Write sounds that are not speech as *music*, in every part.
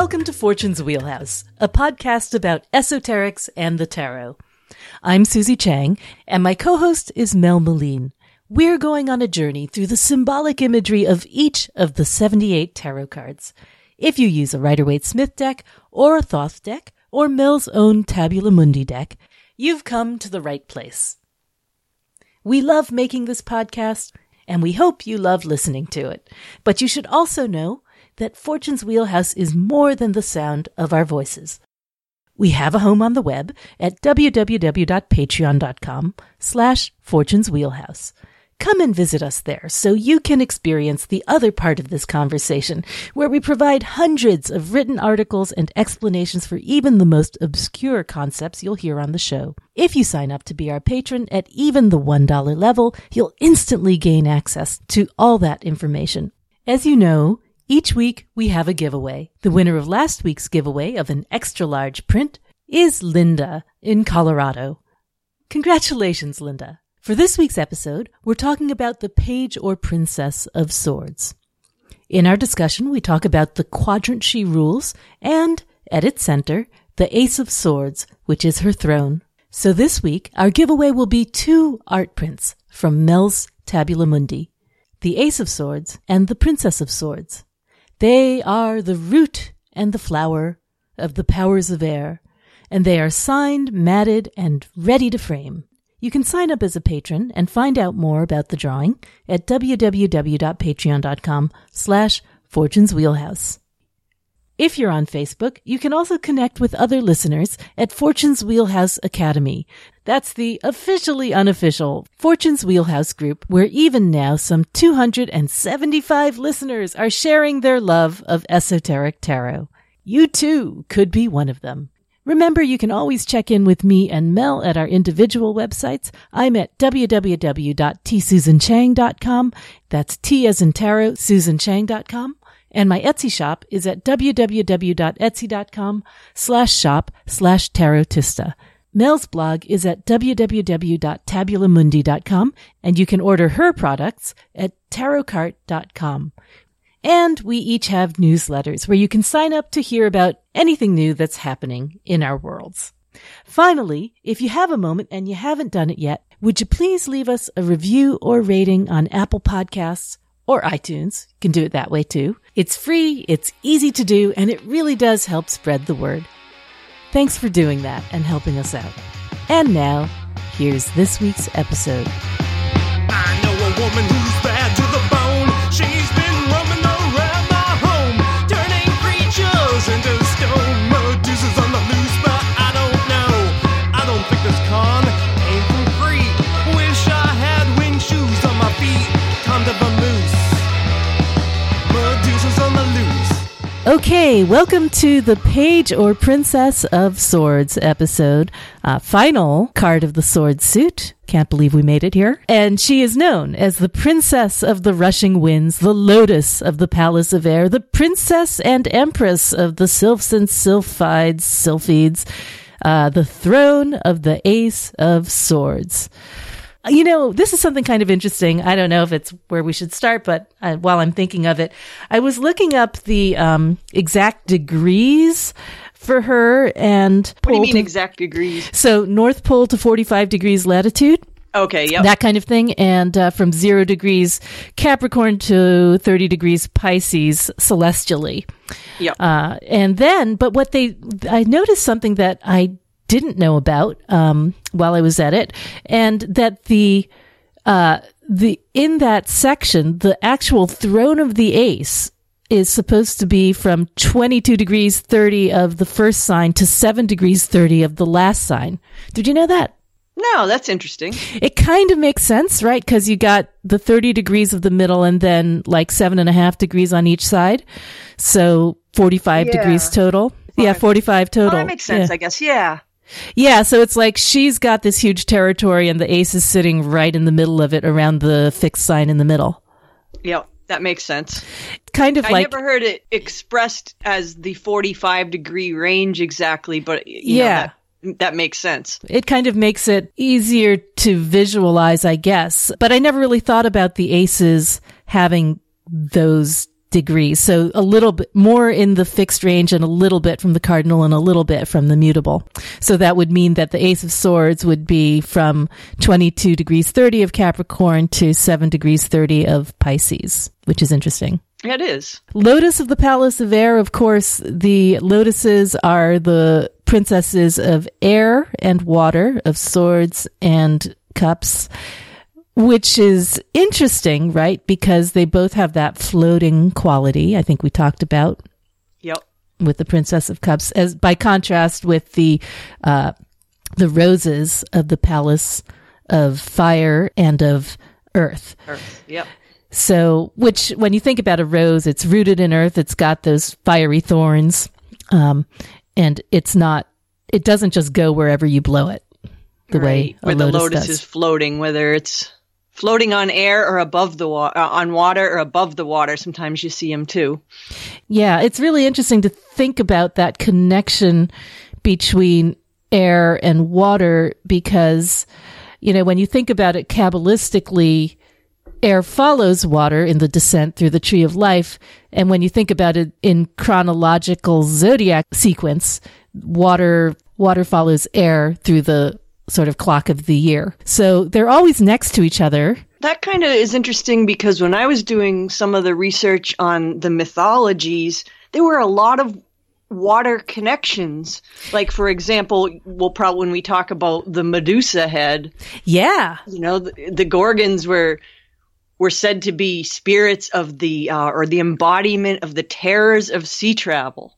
Welcome to Fortune's Wheelhouse, a podcast about esoterics and the tarot. I'm Susie Chang, and my co-host is Mel Meleen. We're going on a journey through the symbolic imagery of each of the 78 tarot cards. If you use a Rider-Waite-Smith deck, or a Thoth deck, or Mel's own Tabula Mundi deck, you've come to the right place. We love making this podcast, and we hope you love listening to it. But you should also know that Fortune's Wheelhouse is more than the sound of our voices. We have a home on the web at www.patreon.com slash Fortune's Wheelhouse. Come and visit us there so you can experience the other part of this conversation, where we provide hundreds of written articles and explanations for even the most obscure concepts you'll hear on the show. If you sign up to be our patron at even the $1 level, you'll instantly gain access to all that information. As you know, each week we have a giveaway. The winner of last week's giveaway of an extra large print is Linda in Colorado. Congratulations, Linda. For this week's episode, we're talking about the page or princess of swords. In our discussion, we talk about the quadrant she rules and, at its center, the ace of swords, which is her throne. So this week, our giveaway will be two art prints from Mel's Tabula Mundi, the ace of swords and the princess of swords. They are the root and the flower of the powers of air, and they are signed, matted, and ready to frame. You can sign up as a patron and find out more about the drawing at www.patreon.com slash Fortune's Wheelhouse. If you're on Facebook, you can also connect with other listeners at Fortune's Wheelhouse Academy. That's the officially unofficial Fortune's Wheelhouse group where even now some 275 listeners are sharing their love of esoteric tarot. You too could be one of them. Remember, you can always check in with me and Mel at our individual websites. I'm at www.tsusanchang.com. That's T as in tarot, susanchang.com. And my Etsy shop is at www.etsy.com slash shop slash tarotista. Mel's blog is at www.tabulamundi.com and you can order her products at tarotcart.com. And we each have newsletters where you can sign up to hear about anything new that's happening in our worlds. Finally, if you have a moment and you haven't done it yet, would you please leave us a review or rating on Apple Podcasts or iTunes. Can do it that way too. It's free, it's easy to do, and it really does help spread the word. Thanks for doing that and helping us out. And now, here's this week's episode. Okay, welcome to the Page or Princess of Swords episode. Uh, final card of the sword suit. Can't believe we made it here. And she is known as the Princess of the Rushing Winds, the Lotus of the Palace of Air, the Princess and Empress of the Sylphs and Sylphides, Sylphides, uh, the Throne of the Ace of Swords. You know, this is something kind of interesting. I don't know if it's where we should start, but uh, while I'm thinking of it, I was looking up the um, exact degrees for her and What do you mean to- exact degrees? so North Pole to 45 degrees latitude, Okay, yep. that kind of thing, and uh, from zero degrees Capricorn to 30 degrees Pisces celestially. Yep. Uh, and then, but what they, I noticed something that I didn't know about um, while I was at it, and that the uh, the in that section, the actual throne of the ace is supposed to be from 22 degrees 30 of the first sign to 7 degrees 30 of the last sign. Did you know that? no, that's interesting. It kind of makes sense, right? Because you got the 30 degrees of the middle and then like seven and a half degrees on each side. So 45 Yeah. degrees total. Yeah, 45 Well, total. that makes sense, Yeah. I guess. Yeah. Yeah, so it's like she's got this huge territory and the ace is sitting right in the middle of it around the fixed sign in the middle. Yep. That makes sense. Kind of I like never heard it expressed as the 45 degree range exactly, but you know, Yeah. that, that makes sense. it kind of makes it easier to visualize, I guess. But I never really thought about the aces having those degrees. So a little bit more in the fixed range and a little bit from the cardinal and a little bit from the mutable. So that would mean that the ace of swords would be from 22 degrees 30 of Capricorn to 7 degrees 30 of Pisces, which is interesting. It is. Lotus of the Palace of Air, of course, the lotuses are the princesses of air and water, of swords and cups, which is interesting, right? Because they both have that floating quality, I think we talked about Yep. with the Princess of Cups, as by contrast with the uh, the roses of the Palace of Fire and of Earth. Earth. Yep. So, which when you think about a rose, it's rooted in earth. It's got those fiery thorns, um, and it's not. It doesn't just go wherever you blow it. The way a where the lotus lotus does. is floating, whether it's floating on air or above the wa- uh, on water or above the water. Sometimes you see them too. Yeah, it's really interesting to think about that connection between air and water because, you know, when you think about it Kabbalistically, air follows water in the descent through the tree of life. And when you think about it in chronological zodiac sequence, water, water follows air through the sort of clock of the year. So they're always next to each other. That kind of is interesting because when I was doing some of the research on the mythologies, there were a lot of water connections. Like, for example, we'll probably, when we talk about the Medusa head, Yeah. you know, the, the Gorgons were, were said to be spirits of the, uh, or the embodiment of the terrors of sea travel.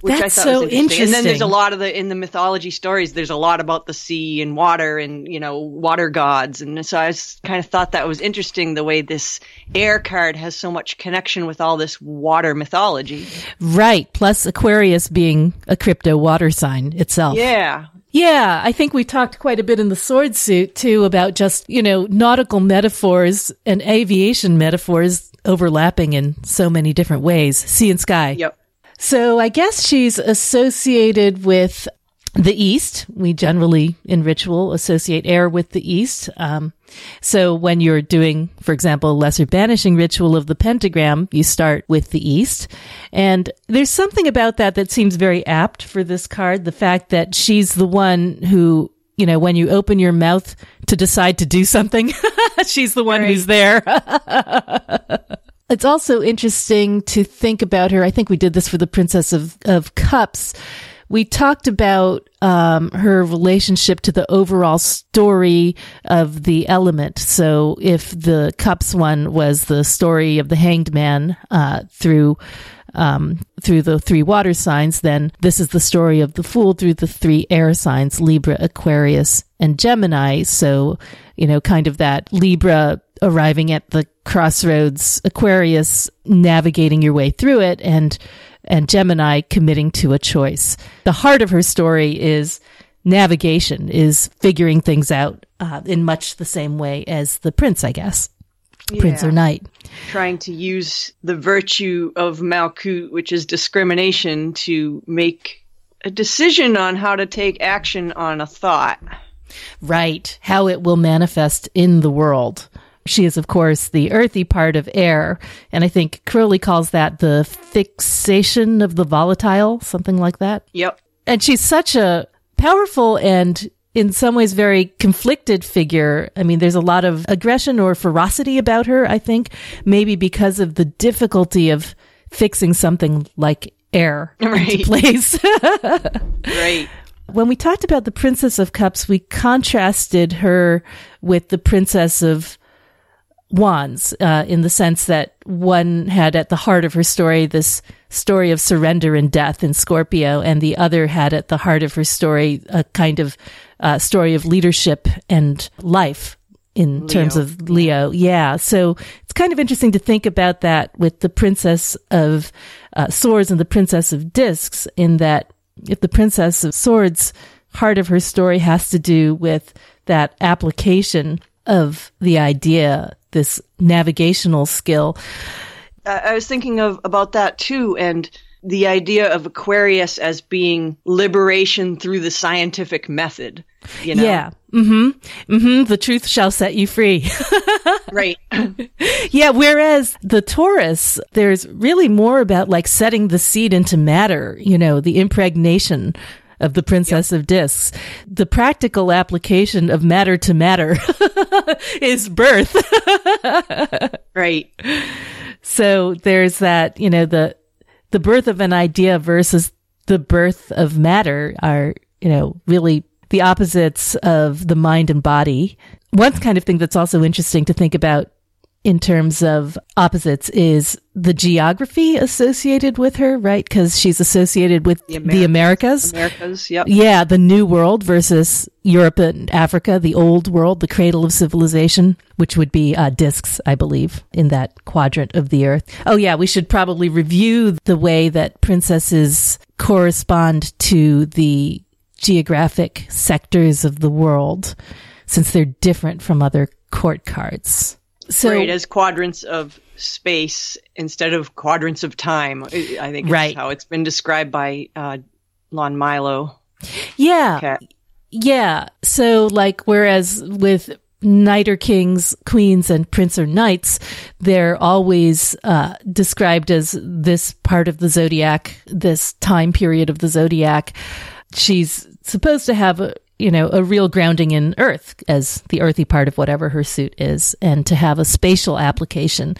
Which That's I thought so was interesting. And then there's a lot of the in the mythology stories. There's a lot about the sea and water and you know water gods. And so I kind of thought that was interesting the way this air card has so much connection with all this water mythology. Right. Plus Aquarius being a crypto water sign itself. Yeah, Yeah, I think we talked quite a bit in the sword suit too about just, you know, nautical metaphors and aviation metaphors overlapping in so many different ways. Sea and sky. yep. So I guess she's associated with the East. We generally in ritual associate air with the East. Um, so when you're doing, for example, lesser banishing ritual of the pentagram, you start with the East. And there's something about that that seems very apt for this card. The fact that she's the one who, you know, when you open your mouth to decide to do something, *laughs* she's the one who's there. *laughs* It's also interesting to think about her. I think we did this for the Princess of, of Cups. We talked about um, her relationship to the overall story of the element. So, if the Cups one was the story of the Hanged Man uh, through um, through the three water signs, then this is the story of the Fool through the three air signs: Libra, Aquarius, and Gemini. So, you know, kind of that Libra arriving at the crossroads, Aquarius navigating your way through it, and and Gemini committing to a choice. The heart of her story is navigation, is figuring things out uh, in much the same way as the prince, I guess, prince or knight. Trying to use the virtue of Malkuth, which is discrimination, to make a decision on how to take action on a thought. Right. How it will manifest in the world. She is, of course, the earthy part of air. And I think Crowley calls that the fixation of the volatile, something like that. Yep. And she's such a powerful and in some ways very conflicted figure. I mean, there's a lot of aggression or ferocity about her, I think, maybe because of the difficulty of fixing something like air *laughs* into Right. place. *laughs* Right. when we talked about the Princess of Cups, we contrasted her with the Princess of Wands uh, in the sense that one had at the heart of her story this story of surrender and death in Scorpio, and the other had at the heart of her story a kind of uh, story of leadership and life in terms of Leo. Yeah. So it's kind of interesting to think about that with the Princess of uh, Swords and the Princess of Discs, in that if the Princess of Swords heart of her story has to do with that application of the idea, this navigational skill. I I was thinking of about that too, and the idea of Aquarius as being liberation through the scientific method. You know? Yeah. Mm-hmm. Mm-hmm. The truth shall set you free. *laughs* Right. *laughs* yeah. Whereas the Taurus, there's really more about like setting the seed into matter, you know, the impregnation of the Princess of Discs. The practical application of matter to matter *laughs* is birth. *laughs* right. So there's that, you know, the, the birth of an idea versus the birth of matter are, you know, really the opposites of the mind and body. One kind of thing that's also interesting to think about in terms of opposites is the geography associated with her, right? Because she's associated with the, Americas. Americas. Americas. Yep. Yeah, the new world versus Europe and Africa, the old world, the cradle of civilization, which would be uh, discs, I believe, in that quadrant of the earth. Oh, yeah, we should probably review the way that princesses correspond to the geographic sectors of the world since they're different from other court cards. So, right, as quadrants of space instead of quadrants of time. I think is Right. how it's been described by uh, Lon Milo. yeah. Cat. Yeah. So, like, whereas with knight or kings, queens, and prince or knights, they're always uh, described as this part of the zodiac, this time period of the zodiac. She's supposed to have a you know a real grounding in earth as the earthy part of whatever her suit is and to have a spatial application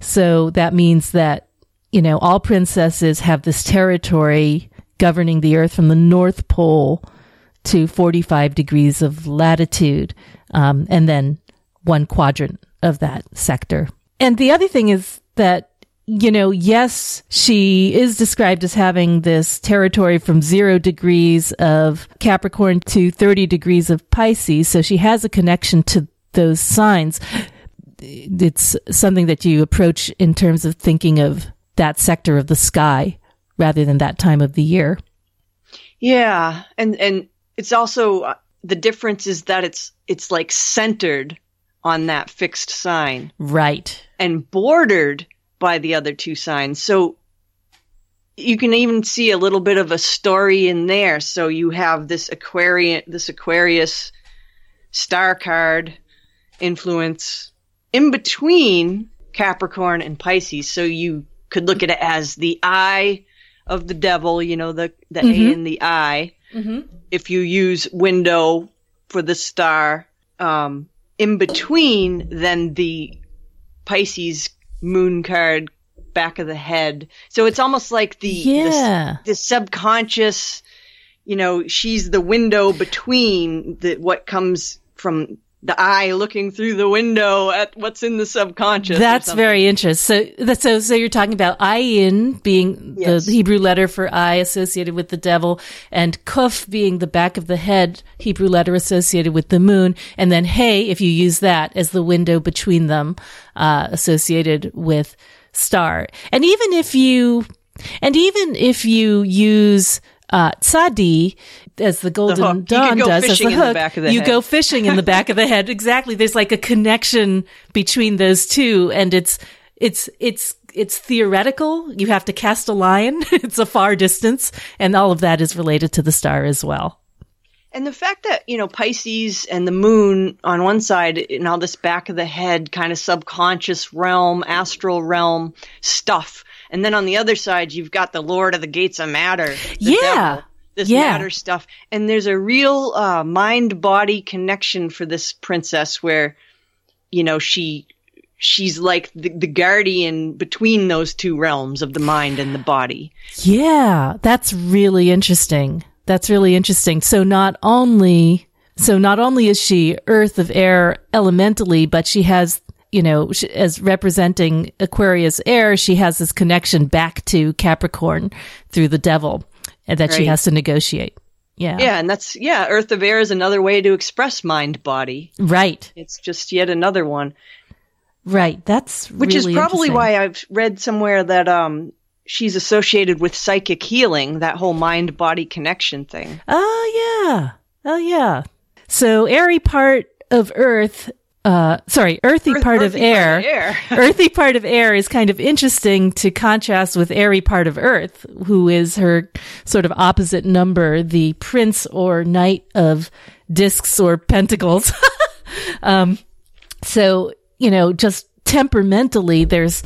so that means that you know all princesses have this territory governing the earth from the north pole to 45 degrees of latitude, um, and then one quadrant of that sector. And the other thing is that, you know, yes, she is described as having this territory from zero degrees of Capricorn to 30 degrees of Pisces. So she has a connection to those signs. It's something that you approach in terms of thinking of that sector of the sky rather than that time of the year. Yeah, and and it's also uh, the difference is that it's it's like centered on that fixed sign Right. and bordered by the other two signs. So you can even see a little bit of a story in there. So you have this Aquarian, this Aquarius star card influence in between Capricorn and Pisces. So you could look at it as the eye of the devil, you know, the, the A in the eye. If you use window for the star, um, in between, then the Pisces moon card back of the head. So it's almost like the, Yeah. the, the subconscious, you know, she's the window between the, what comes from the eye looking through the window at what's in the subconscious. That's very interesting. So so so you're talking about ayin being Yes. the Hebrew letter for eye associated with the devil, and kuf being the back of the head Hebrew letter associated with the moon, and then hey, if you use that as the window between them, uh, associated with star. And even if you, and even if you use uh, tzadi as the golden hook. You could dawn does as fishing the in the hook, back of the you head. go fishing in the back of the head. *laughs* Exactly. There's like a connection between those two and it's, it's, it's, it's theoretical. You have to cast a line. *laughs* it's a far distance and all of that is related to the star as well. And the fact that, you know, Pisces and the moon on one side and all this back of the head kind of subconscious realm, astral realm stuff. And then on the other side, you've got the Lord of the Gates of Matter. the Yeah. devil, this Yeah. matter stuff. And there's a real uh, mind body connection for this princess where, you know, she. She's like the, the guardian between those two realms of the mind and the body. Yeah, that's really interesting. That's really interesting. So not only so not only is she earth of air elementally, but she has you know as representing Aquarius air, she has this connection back to Capricorn through the devil and that she has to negotiate. Yeah. Yeah, and that's yeah, Earth of Air is another way to express mind body. Right. It's just yet another one. Right. That's Which really is probably why I've read somewhere that um she's associated with psychic healing, that whole mind body connection thing. Oh yeah. Oh yeah. So airy part of Earth uh, sorry, earthy Earth- part of air. part of air. *laughs* *laughs* earthy part of air is kind of interesting to contrast with airy part of earth, who is her sort of opposite number, the prince or knight of discs or pentacles. *laughs* um, so, you know, just temperamentally, there's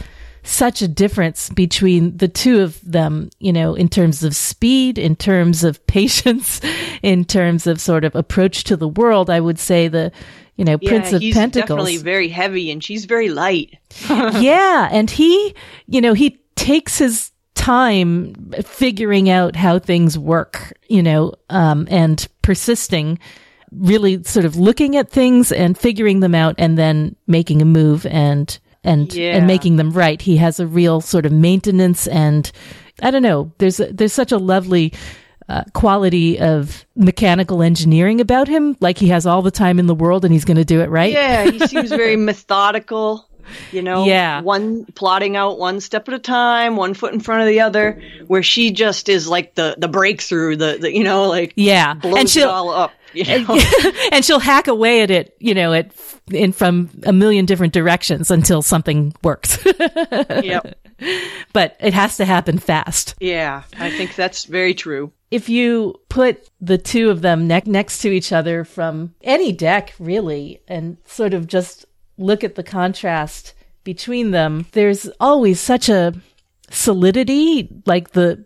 such a difference between the two of them, you know, in terms of speed, in terms of *laughs* patience, in terms of sort of approach to the world. I would say the, you know, Prince of he's Pentacles. definitely very heavy, and she's very light. *laughs* *laughs* yeah. And he, you know, he takes his time figuring out how things work, you know, um, and persisting, really sort of looking at things and figuring them out and then making a move and, and, Yeah. and making them right. He has a real sort of maintenance and I don't know. There's, a, there's such a lovely, uh, quality of mechanical engineering about him. Like he has all the time in the world and he's going to do it right. Yeah, he seems very *laughs* methodical. You know, Yeah. one plotting out one step at a time, one foot in front of the other. Where she just is like the the breakthrough, the, the you know, like Yeah. blows And she'll, it all up. You know? *laughs* and she'll hack away at it, you know, at in from a million different directions until something works. *laughs* yep. but it has to happen fast. Yeah, I think that's very true. If you put the two of them neck next to each other from any deck, really, and sort of just look at the contrast between them, there's always such a solidity, like the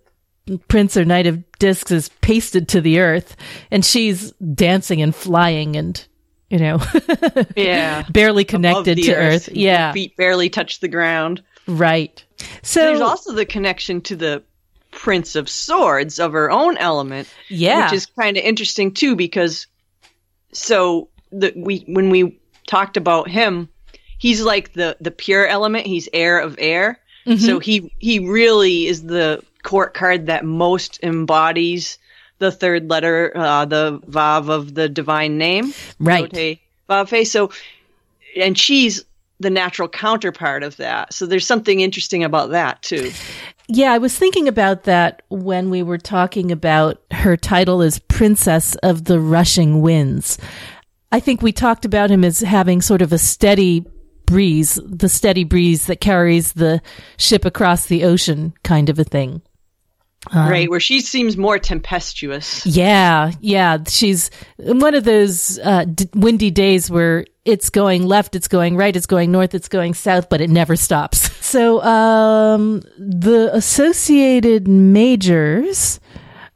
Prince or Knight of Discs is pasted to the earth, and she's dancing and flying and, you know, *laughs* Yeah. barely connected to earth, earth. Yeah, Her feet barely touch the ground. right. So There's also the connection to the Prince of Swords of her own element. yeah, which is kind of interesting too because so the we when we talked about him he's like the the pure element he's air of air Mm-hmm. so he he really is the court card that most embodies the third letter uh the vav of the divine name right. Vav Fe. so and she's the natural counterpart of that so there's something interesting about that too Yeah, I was thinking about that when we were talking about her title as Princess of the Rushing Winds. I think we talked about him as having sort of a steady breeze, the steady breeze that carries the ship across the ocean kind of a thing. Right where she seems more tempestuous Yeah, yeah. She's one of those uh, d- windy days where it's going left, it's going right, it's going north, it's going south, but it never stops. *laughs* So, um, the associated majors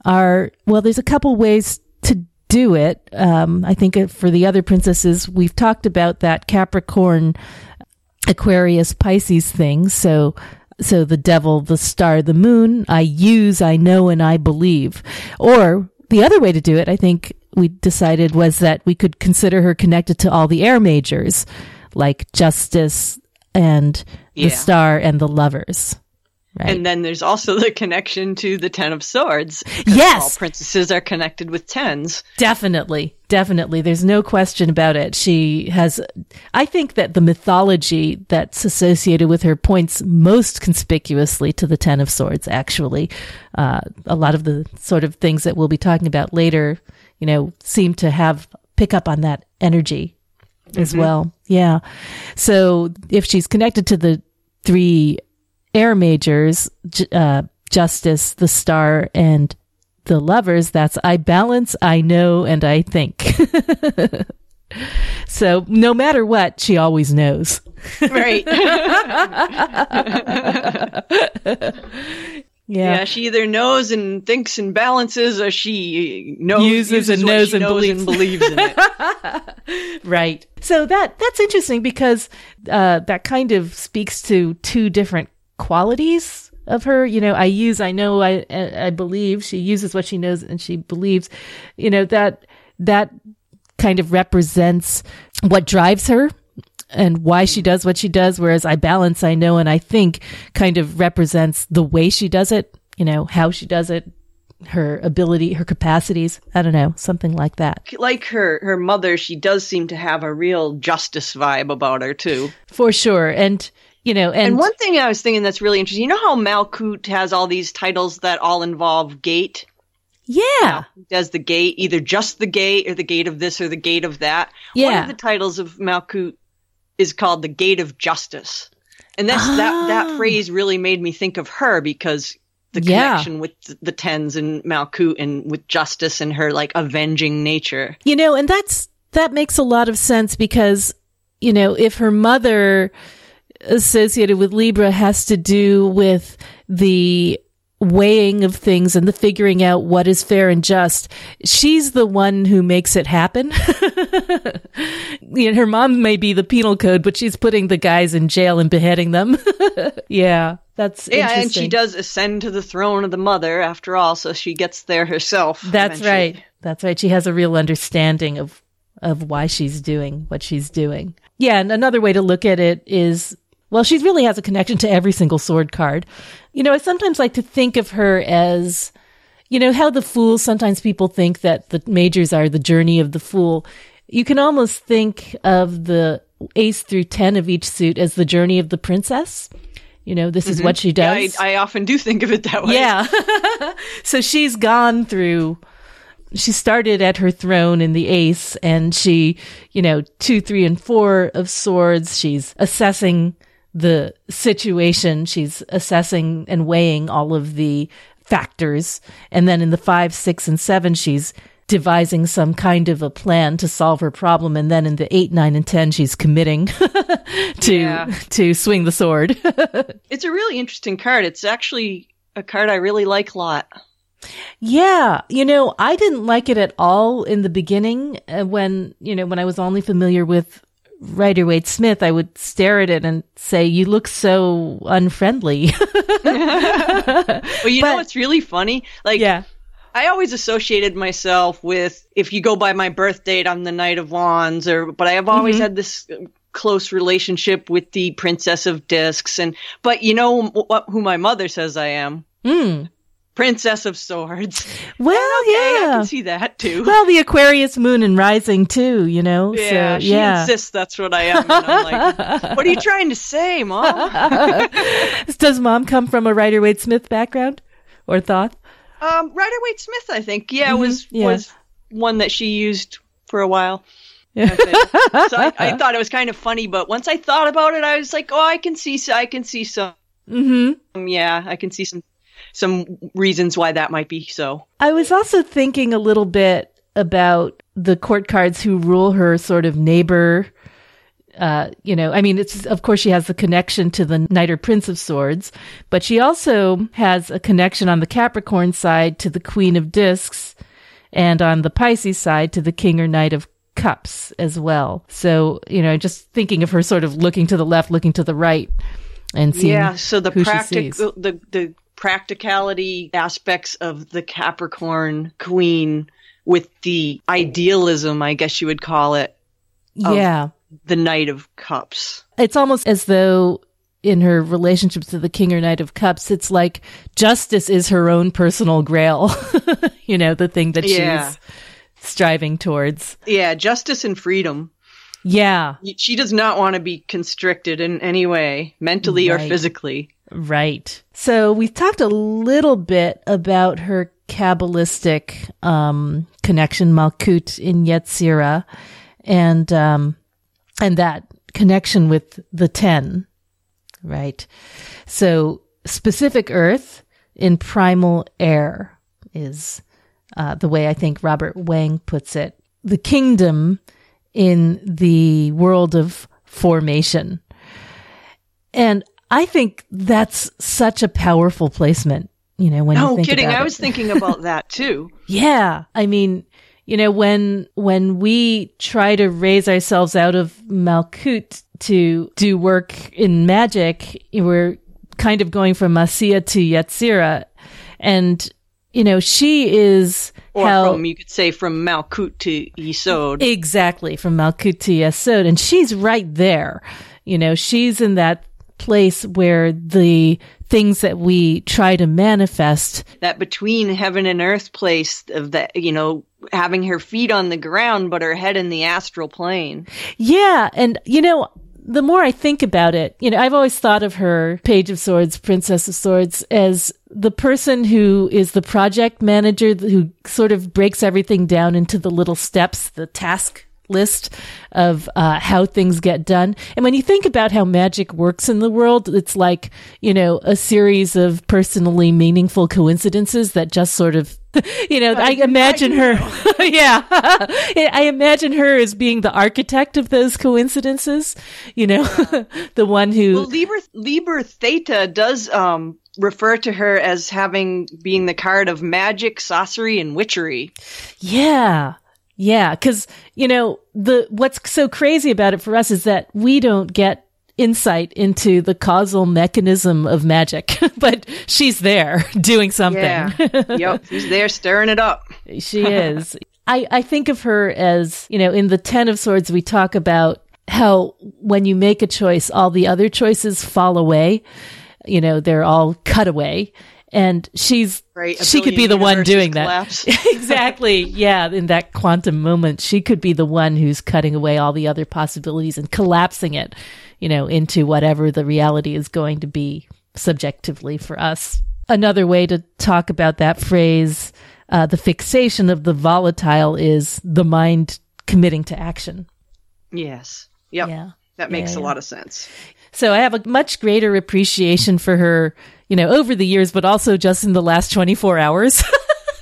are, well, there's a couple ways to do it. Um, I think for the other princesses, we've talked about that Capricorn, Aquarius, Pisces thing. So, so the devil, the star, the moon, I use, I know, and I believe. Or the other way to do it, I think we decided was that we could consider her connected to all the air majors, like justice and Yeah. the star and the lovers. Right. And then there's also the connection to the Ten of Swords. Yes. All princesses are connected with tens. Definitely. Definitely. There's no question about it. She has, I think that the mythology that's associated with her points most conspicuously to the Ten of Swords, actually. Uh, a lot of the sort of things that we'll be talking about later, you know, seem to have, pick up on that energy as well. Yeah. So if she's connected to the three air majors, uh, Justice, the Star, and the lovers, that's I balance, I know, and I think. *laughs* so no matter what, she always knows. Right. *laughs* Yeah. yeah, she either knows and thinks and balances, or she knows, Uses and knows and knows believes. and believes in it. *laughs* Right. So that that's interesting because uh, that kind of speaks to two different qualities of her. You know, I use, I know, I I believe. She uses what she knows and she believes. You know that that kind of represents what drives her and why she mm. does what she does. Whereas I balance, I know, and I think kind of represents the way she does it. You know, how she does it, her ability, her capacities. I don't know, something like that. like her, her mother, she does seem to have a real justice vibe about her too. For sure. And, you know, and, And one thing I was thinking that's really interesting, you know how Malkuth has all these titles that all involve gate? yeah, He does the gate, either just the gate or the gate of this or the gate of that. Yeah. One of the titles of Malkuth is called the Gate of Justice. And that's that Ah. that phrase really made me think of her because the Yeah. connection with the, the Tens and Malkuth and with justice and her like avenging nature. You know, and that's that makes a lot of sense because, you know, if her mother associated with Libra has to do with the weighing of things and the figuring out what is fair and just, she's the one who makes it happen. *laughs* you know, her mom may be the penal code, but she's putting the guys in jail and beheading them. *laughs* yeah, that's Yeah, and she does ascend to the throne of the mother after all, so she gets there herself. That's eventually. right. That's right. She has a real understanding of of why she's doing what she's doing. Yeah, and another way to look at it is well, she really has a connection to every single sword card. You know, I sometimes like to think of her as you know how the fool sometimes people think that the majors are the journey of the fool. You can almost think of the ace through 10 of each suit as the journey of the princess. You know, this is mm-hmm. what she Yeah, does. I, I often do think of it that way. Yeah. *laughs* so she's gone through she started at her throne in the ace and she, you know, two, three, and four of swords. She's assessing the situation. She's assessing and weighing all of the factors. And then in the five, six, and seven, she's devising some kind of a plan to solve her problem. And then in the eight, nine, and 10, she's committing *laughs* to, Yeah. to swing the sword. *laughs* It's a really interesting card. It's actually a card I really like a lot. Yeah, you know, I didn't like it at all in the beginning uh, when, you know, when I was only familiar with Rider Waite Smith, I would stare at it and say, you look so unfriendly. *laughs* But you But- know what's really funny? Like yeah. I always associated myself with if you go by my birth date, I'm the Knight of Wands, or but I have always had this close relationship with the Princess of Discs, and but you know what? Who my mother says I am? Mm. Princess of Swords. Well, Okay, I can see that too. Well, the Aquarius moon and rising too, you know? yeah, so, she yeah. insists that's what I am. And I'm like, *laughs* what are you trying to say, Mom? *laughs* Does mom come from a Rider Waite Smith background or Thoth? Um, Rider Waite Smith, I think, yeah, was yeah. was one that she used for a while. *laughs* Yeah. so I, I thought it was kind of funny, but once I thought about it, I was like, oh, I can see, I can see some, Mm-hmm. yeah, I can see some, some reasons why that might be so. I was also thinking a little bit about the court cards who rule her sort of neighbor. Uh, you know, I mean, it's of course she has the connection to the Knight or Prince of Swords, but she also has a connection on the Capricorn side to the Queen of Discs, and on the Pisces side to the King or Knight of Cups as well. So, you know, just thinking of her sort of looking to the left, looking to the right, and seeing Yeah, so the she the the practicality aspects of the Capricorn Queen with the idealism, I guess you would call it, of- yeah. the Knight of Cups. it's almost as though in her relationship to the king or knight of cups it's like justice is her own personal grail *laughs* you know the thing that Yeah. she's striving towards Yeah, justice and freedom. yeah She does not want to be constricted in any way, mentally or physically. Right so we've talked a little bit about her kabbalistic um connection malkuth in yetzirah and um and that connection with the 10 right so specific earth in primal air is uh, the way I think Robert Wang puts it. The kingdom in the world of formation. And I think that's such a powerful placement, you know, when you No think kidding. I it. was thinking about that *laughs* too. Yeah. I mean, you know, when, when we try to raise ourselves out of Malkuth to do work in magic, we're kind of going from Masia to Yetzirah. And, you know, she is Or how, from, you could say, from Malkuth to Yesod. Exactly, from Malkuth to Yesod. And she's right there. You know, she's in that place where the things that we try to manifest that between heaven and earth place of that, you know, having her feet on the ground, but her head in the astral plane. Yeah, and you know, the more I think about it, you know, I've always thought of her, Page of Swords, Princess of Swords, as the person who is the project manager who sort of breaks everything down into the little steps, the task list of uh, how things get done. And when you think about how magic works in the world, it's like, you know, a series of personally meaningful coincidences that just sort of *laughs* you know, I, imagine her. *laughs* yeah, *laughs* I imagine her as being the architect of those coincidences. You know, the one who. Well, Liber, Liber Theta does um, refer to her as having being the card of magic, sorcery, and witchery. Yeah. Yeah, because you know the what's so crazy about it for us is that we don't get insight into the causal mechanism of magic, *laughs* but she's there *laughs* doing something. Yeah. *laughs* yep. She's there stirring it up. she is. I, I think of her as, you know, in the Ten of Swords, we talk about how when you make a choice, all the other choices fall away. You know, they're all cut away. And she's, Right. She could be the one doing that. *laughs* *laughs* exactly. Yeah. In that quantum moment, she could be the one who's cutting away all the other possibilities and collapsing it, you know, into whatever the reality is going to be subjectively for us. Another way to talk about that phrase, uh, the fixation of the volatile is the mind committing to action. Yes. Yep. Yeah. That makes Yeah, a yeah. lot of sense. So I have a much greater appreciation for her, you know, over the years, but also just in the last 24 hours. *laughs*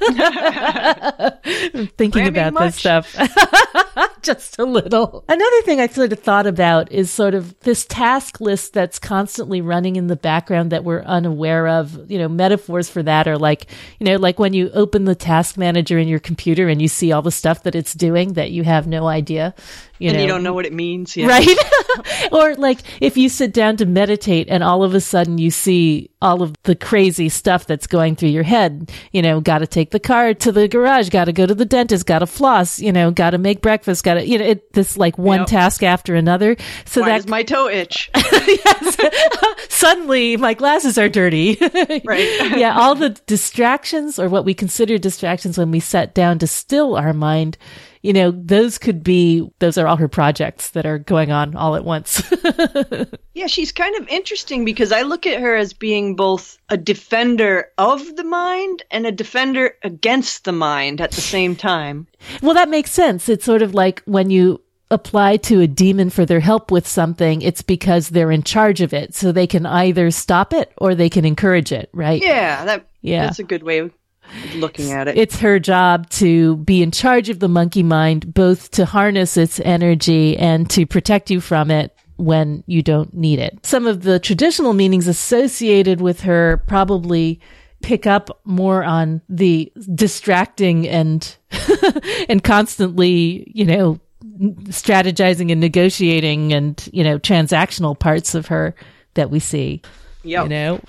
*laughs* Thinking about this stuff. *laughs* *laughs* just a little. Another thing I sort of thought about is sort of this task list that's constantly running in the background that we're unaware of. You know, metaphors for that are like, you know, like when you open the task manager in your computer and you see all the stuff that it's doing that you have no idea. You and know, you don't know what it means. Yeah. right? *laughs* *laughs* or like if you sit down to meditate and all of a sudden you see all of the crazy stuff that's going through your head, you know, got to take the car to the garage, got to go to the dentist, got to floss, you know, got to make breakfast, got to, you know, it, this like one Yep. task after another. So Why that my toe itch? *laughs* *laughs* suddenly my glasses are dirty. *laughs* Right. yeah, all the distractions or what we consider distractions when we set down to still our mind, you know, those could be, those are all her projects that are going on all at once. *laughs* Yeah, she's kind of interesting because I look at her as being both a defender of the mind and a defender against the mind at the same time. well, that makes sense. It's sort of like when you apply to a demon for their help with something, it's because they're in charge of it. So they can either stop it or they can encourage it, right? Yeah, that Yeah. that's a good way of looking at it. It's her job to be in charge of the monkey mind, both to harness its energy and to protect you from it when you don't need it. Some of the traditional meanings associated with her probably pick up more on the distracting and *laughs* and constantly, you know, strategizing and negotiating and, you know, transactional parts of her that we see Yep. you know,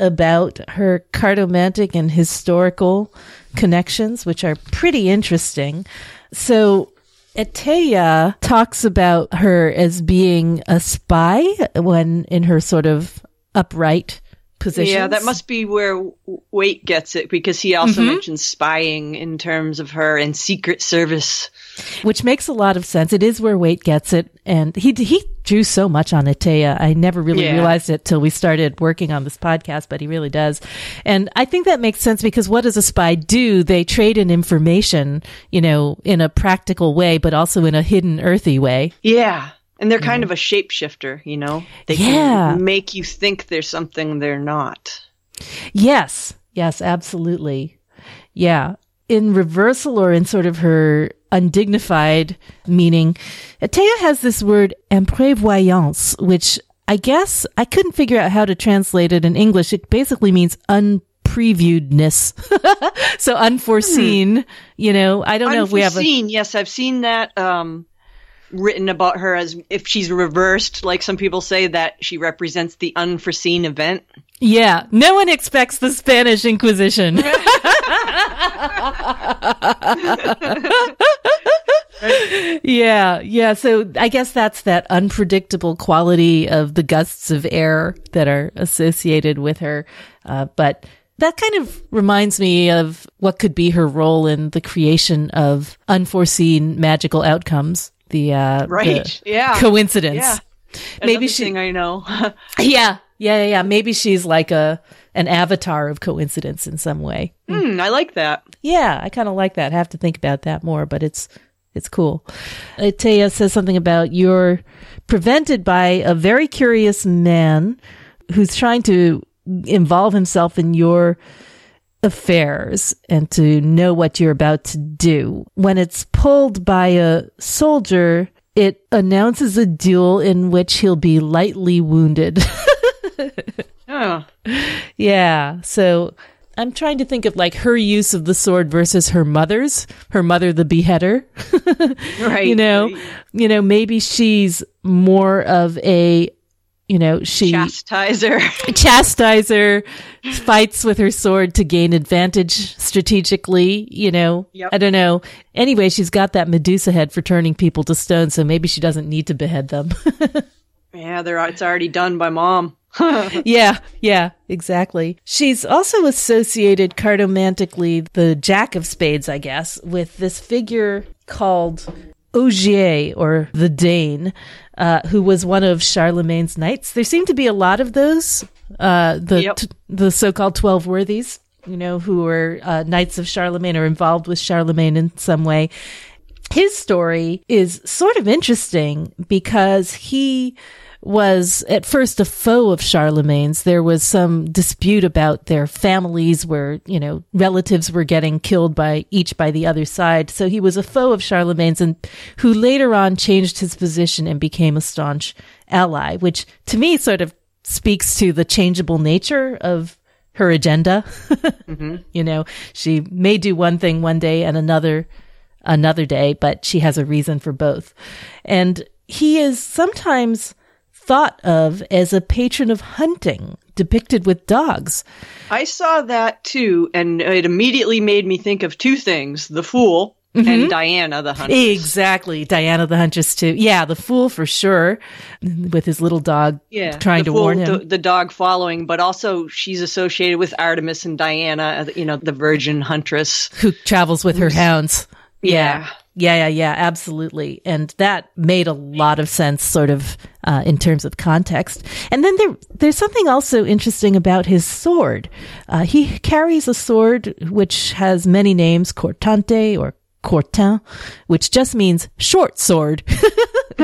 *laughs* about her cartomantic and historical connections, which are pretty interesting. So, Etteilla talks about her as being a spy when in her sort of upright position. Yeah, that must be where Waite gets it because he also mm-hmm. mentions spying in terms of her and Secret Service. which makes a lot of sense. It is where Waite gets it, and he he drew so much on Etteilla. I never really Yeah. realized it till we started working on this podcast, but he really does. And I think that makes sense because what does a spy do? They trade in information, you know, in a practical way, but also in a hidden, earthy way. Yeah. And they're kind of a shapeshifter, you know? They Yeah. can make you think there's something they're not. Yes, yes, absolutely. Yeah. In reversal or in sort of her undignified meaning, Etteilla has this word imprévoyance, which I guess I couldn't figure out how to translate it in English. It basically means unpreviewedness. *laughs* so unforeseen, you know, I don't know if we have a, Unforeseen, yes, I've seen that um, written about her as if she's reversed, like some people say that she represents the unforeseen event. yeah, no one expects the Spanish Inquisition. *laughs* Yeah, yeah. So I guess that's that unpredictable quality of the gusts of air that are associated with her. Uh, but that kind of reminds me of what could be her role in the creation of unforeseen magical outcomes. The uh, Right, the yeah. coincidence. Yeah. Maybe she- I know. *laughs* Yeah, yeah, yeah. Maybe she's like a an avatar of coincidence in some way. hmm, I like that. Yeah, I kind of like that. I have to think about that more, but it's It's cool. Etteilla says something about you're prevented by a very curious man who's trying to involve himself in your affairs and to know what you're about to do. When it's pulled by a soldier, it announces a duel in which he'll be lightly wounded. *laughs* Oh, yeah. So I'm trying to think of like her use of the sword versus her mother's, her mother, the beheader. *laughs* right. you know, right. you know, maybe she's more of a, you know, she chastiser. *laughs* chastiser, fights with her sword to gain advantage strategically, you know. Yep. I don't know. Anyway, she's got that Medusa head for turning people to stone, so maybe she doesn't need to behead them. *laughs* yeah, they're it's already done by mom. *laughs* yeah, yeah, exactly. She's also associated cardomantically, the Jack of Spades, I guess, with this figure called Ogier or the Dane, uh, who was one of Charlemagne's knights. There seem to be a lot of those, uh, the Yep. t- the so-called Twelve Worthies, you know, who were uh, knights of Charlemagne or involved with Charlemagne in some way. His story is sort of interesting because he was at first a foe of Charlemagne's. There was some dispute about their families where, you know, relatives were getting killed by each by the other side. So he was a foe of Charlemagne's and who later on changed his position and became a staunch ally, which to me sort of speaks to the changeable nature of her agenda. *laughs* Mm-hmm. You know, she may do one thing one day and another another day, but she has a reason for both. And he is sometimes thought of as a patron of hunting, depicted with dogs. I saw that too, and it immediately made me think of two things: the fool Mm-hmm. and Diana the huntress. Exactly. Diana the Huntress, too. Yeah, the fool for sure, with his little dog Yeah, trying to fool, warn him. The, the dog following, but also she's associated with Artemis and Diana, uh, you know, the virgin huntress. who travels with her hounds. Yeah. Yeah, yeah, yeah, yeah, absolutely. And that made a lot of sense, sort of, uh, in terms of context. And then there, there's something also interesting about his sword. Uh, he carries a sword which has many names, cortante or Cortain, which just means short sword. *laughs*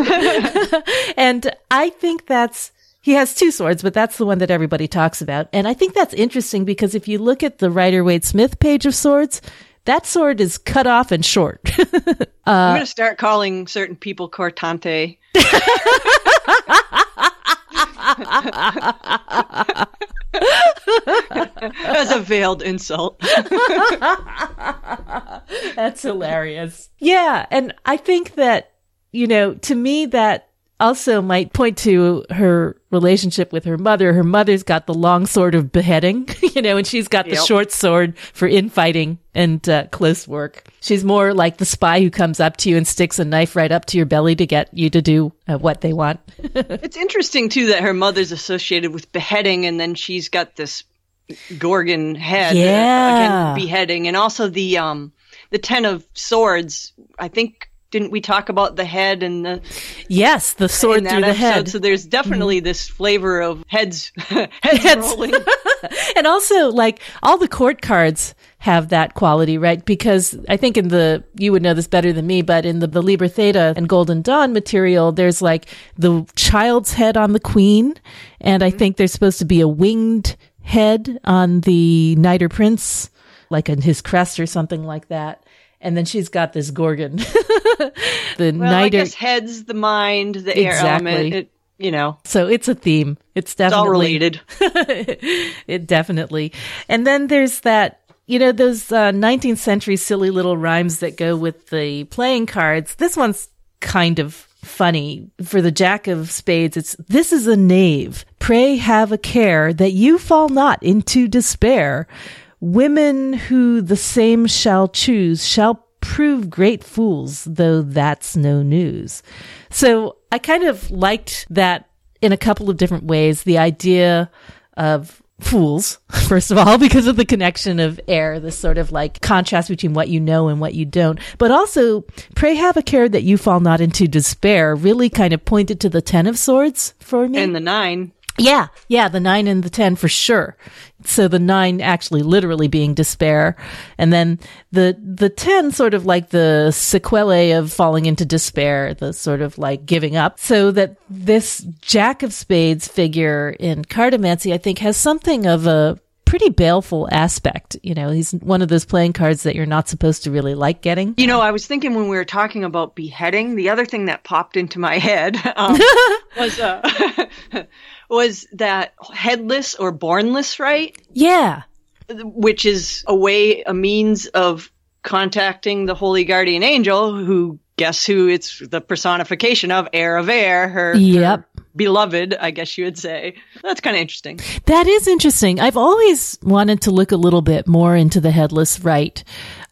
and I think that's, he has two swords, but that's the one that everybody talks about. And I think that's interesting because if you look at the Rider Waite Smith page of swords, that sword is cut off and short. *laughs* I'm uh, going to start calling certain people Cortante. *laughs* As a veiled insult. *laughs* That's hilarious. Yeah. And I think that, you know, to me, that also might point to her relationship with her mother. Her mother's got the long sword of beheading, *laughs* you know, and she's got the Yep. short sword for infighting and uh, close work. She's more like the spy who comes up to you and sticks a knife right up to your belly to get you to do uh, what they want. *laughs* It's interesting, too, that her mother's associated with beheading, and then she's got this Gorgon head. uh, Yeah. again, beheading. And also the, um, the Ten of Swords. I think, didn't we talk about the head and the. yes, the sword through the episode? head. So there's definitely mm-hmm. this flavor of heads, *laughs* heads, Heads. *laughs* rolling. and also like all the court cards have that quality, right? Because I think in the you would know this better than me, but in the, the Liber Theta and Golden Dawn material, there's like the child's head on the queen, and I mm-hmm. think there's supposed to be a winged head on the knight or prince, like on his crest or something like that. And then she's got this gorgon. *laughs* the Well, or guess heads, the mind, the air element. It, you know, so it's a theme. It's it's definitely all related. *laughs* it definitely. And then there's that, you know, those uh, 19th century silly little rhymes that go with the playing cards. This one's kind of funny. For the Jack of Spades, it's this is a knave. Pray have a care that you fall not into despair. Women who the same shall choose shall prove great fools, though that's no news. So I kind of liked that in a couple of different ways. The idea of fools, *laughs* first of all, *laughs* because of the connection of air, this sort of like contrast between what you know and what you don't. But also, pray have a care that you fall not into despair really kind of pointed to the Ten of Swords for me. and the nine. Yeah, yeah, the nine and the ten for sure. So the nine actually literally being despair, and then the the ten sort of like the sequelae of falling into despair, the sort of like giving up. So that this Jack of Spades figure in cartomancy, I think, has something of a pretty baleful aspect. You know, he's one of those playing cards that you're not supposed to really like getting. You know, I was thinking when we were talking about beheading, the other thing that popped into my head um, *laughs* was uh, *laughs* was that headless or bornless rite, Yeah. which is a way, a means of contacting the holy guardian angel, who guess who it's the personification of, heir of air, her, Yep. her beloved, I guess you would say. That's kind of interesting. That is interesting. I've always wanted to look a little bit more into the headless rite.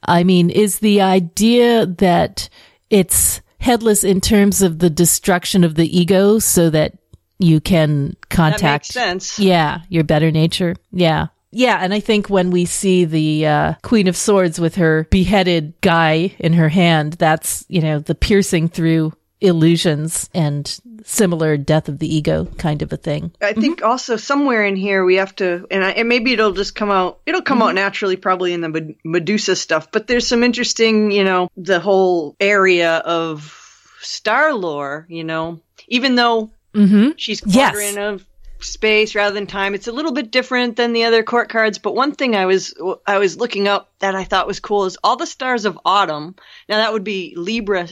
I mean, is the idea that it's headless in terms of the destruction of the ego so that you can contact sense. Yeah, your better nature. Yeah. Yeah, and I think when we see the uh, Queen of Swords with her beheaded guy in her hand, that's, you know, the piercing through illusions and similar death of the ego kind of a thing. I think also somewhere in here we have to, and, I, and maybe it'll just come out. It'll come out naturally, probably in the Medusa stuff. But there's some interesting, you know, the whole area of star lore. You know, even though Mm-hmm. she's Yes. of space rather than time, it's a little bit different than the other court cards. But one thing I was I was looking up that I thought was cool is all the stars of autumn. Now that would be Libra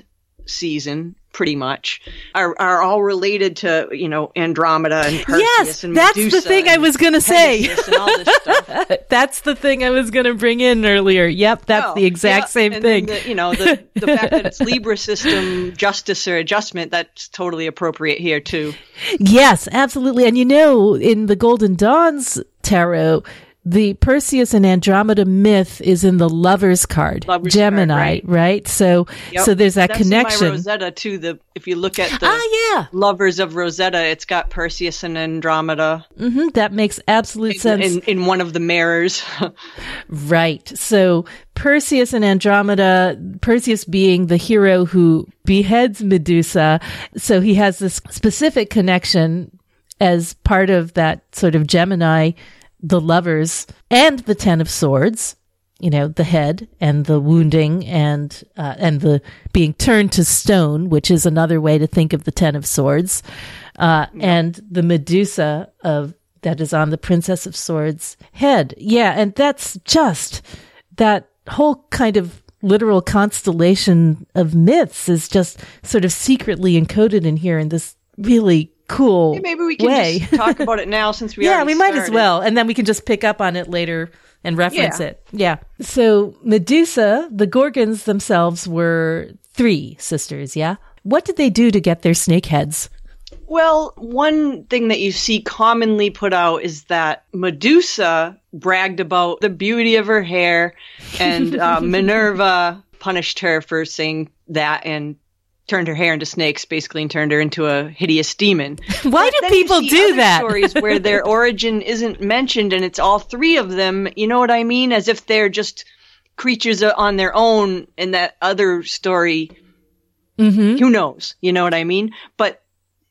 season. Pretty much are are all related to you know Andromeda and Perseus Yes, and that's the thing I was say. All this stuff. *laughs* That's the thing I was going to bring in earlier. Yep, that's Oh, the exact yeah, same thing. The, you know, the, the fact that it's *laughs* Libra system justice or adjustment, that's totally appropriate here too. yes, absolutely. And you know, in the Golden Dawn's tarot, the Perseus and Andromeda myth is in the Lover's card, Lover's Gemini, card, right. So, Yep. so there's that That's connection. my Rosetta too. The if you look at the ah, yeah. lovers of Rosetta, it's got Perseus and Andromeda hmm that makes absolute sense. in, in one of the mirrors. *laughs* *laughs* Right. So Perseus and Andromeda, Perseus being the hero who beheads Medusa. So he has this specific connection as part of that sort of Gemini, the lovers and the Ten of Swords, you know, the head and the wounding and, uh, and the being turned to stone, which is another way to think of the Ten of Swords. Uh, and the Medusa of that is on the Princess of Swords head. Yeah. And that's just that whole kind of literal constellation of myths is just sort of secretly encoded in here in this really cool Maybe we can way. just *laughs* talk about it now since we yeah, we might as well. And then we can just pick up on it later and reference Yeah. it. Yeah. So Medusa, the Gorgons themselves were three sisters. Yeah. What did they do to get their snake heads? Well, one thing that you see commonly put out is that Medusa bragged about the beauty of her hair, and uh, *laughs* Minerva punished her for saying that and turned her hair into snakes, basically, and turned her into a hideous demon. *laughs* Why do people do that? Stories where *laughs* their origin isn't mentioned, and it's all three of them. You know what I mean? As if they're just creatures on their own. In that other story, Mm-hmm. who knows? You know what I mean? But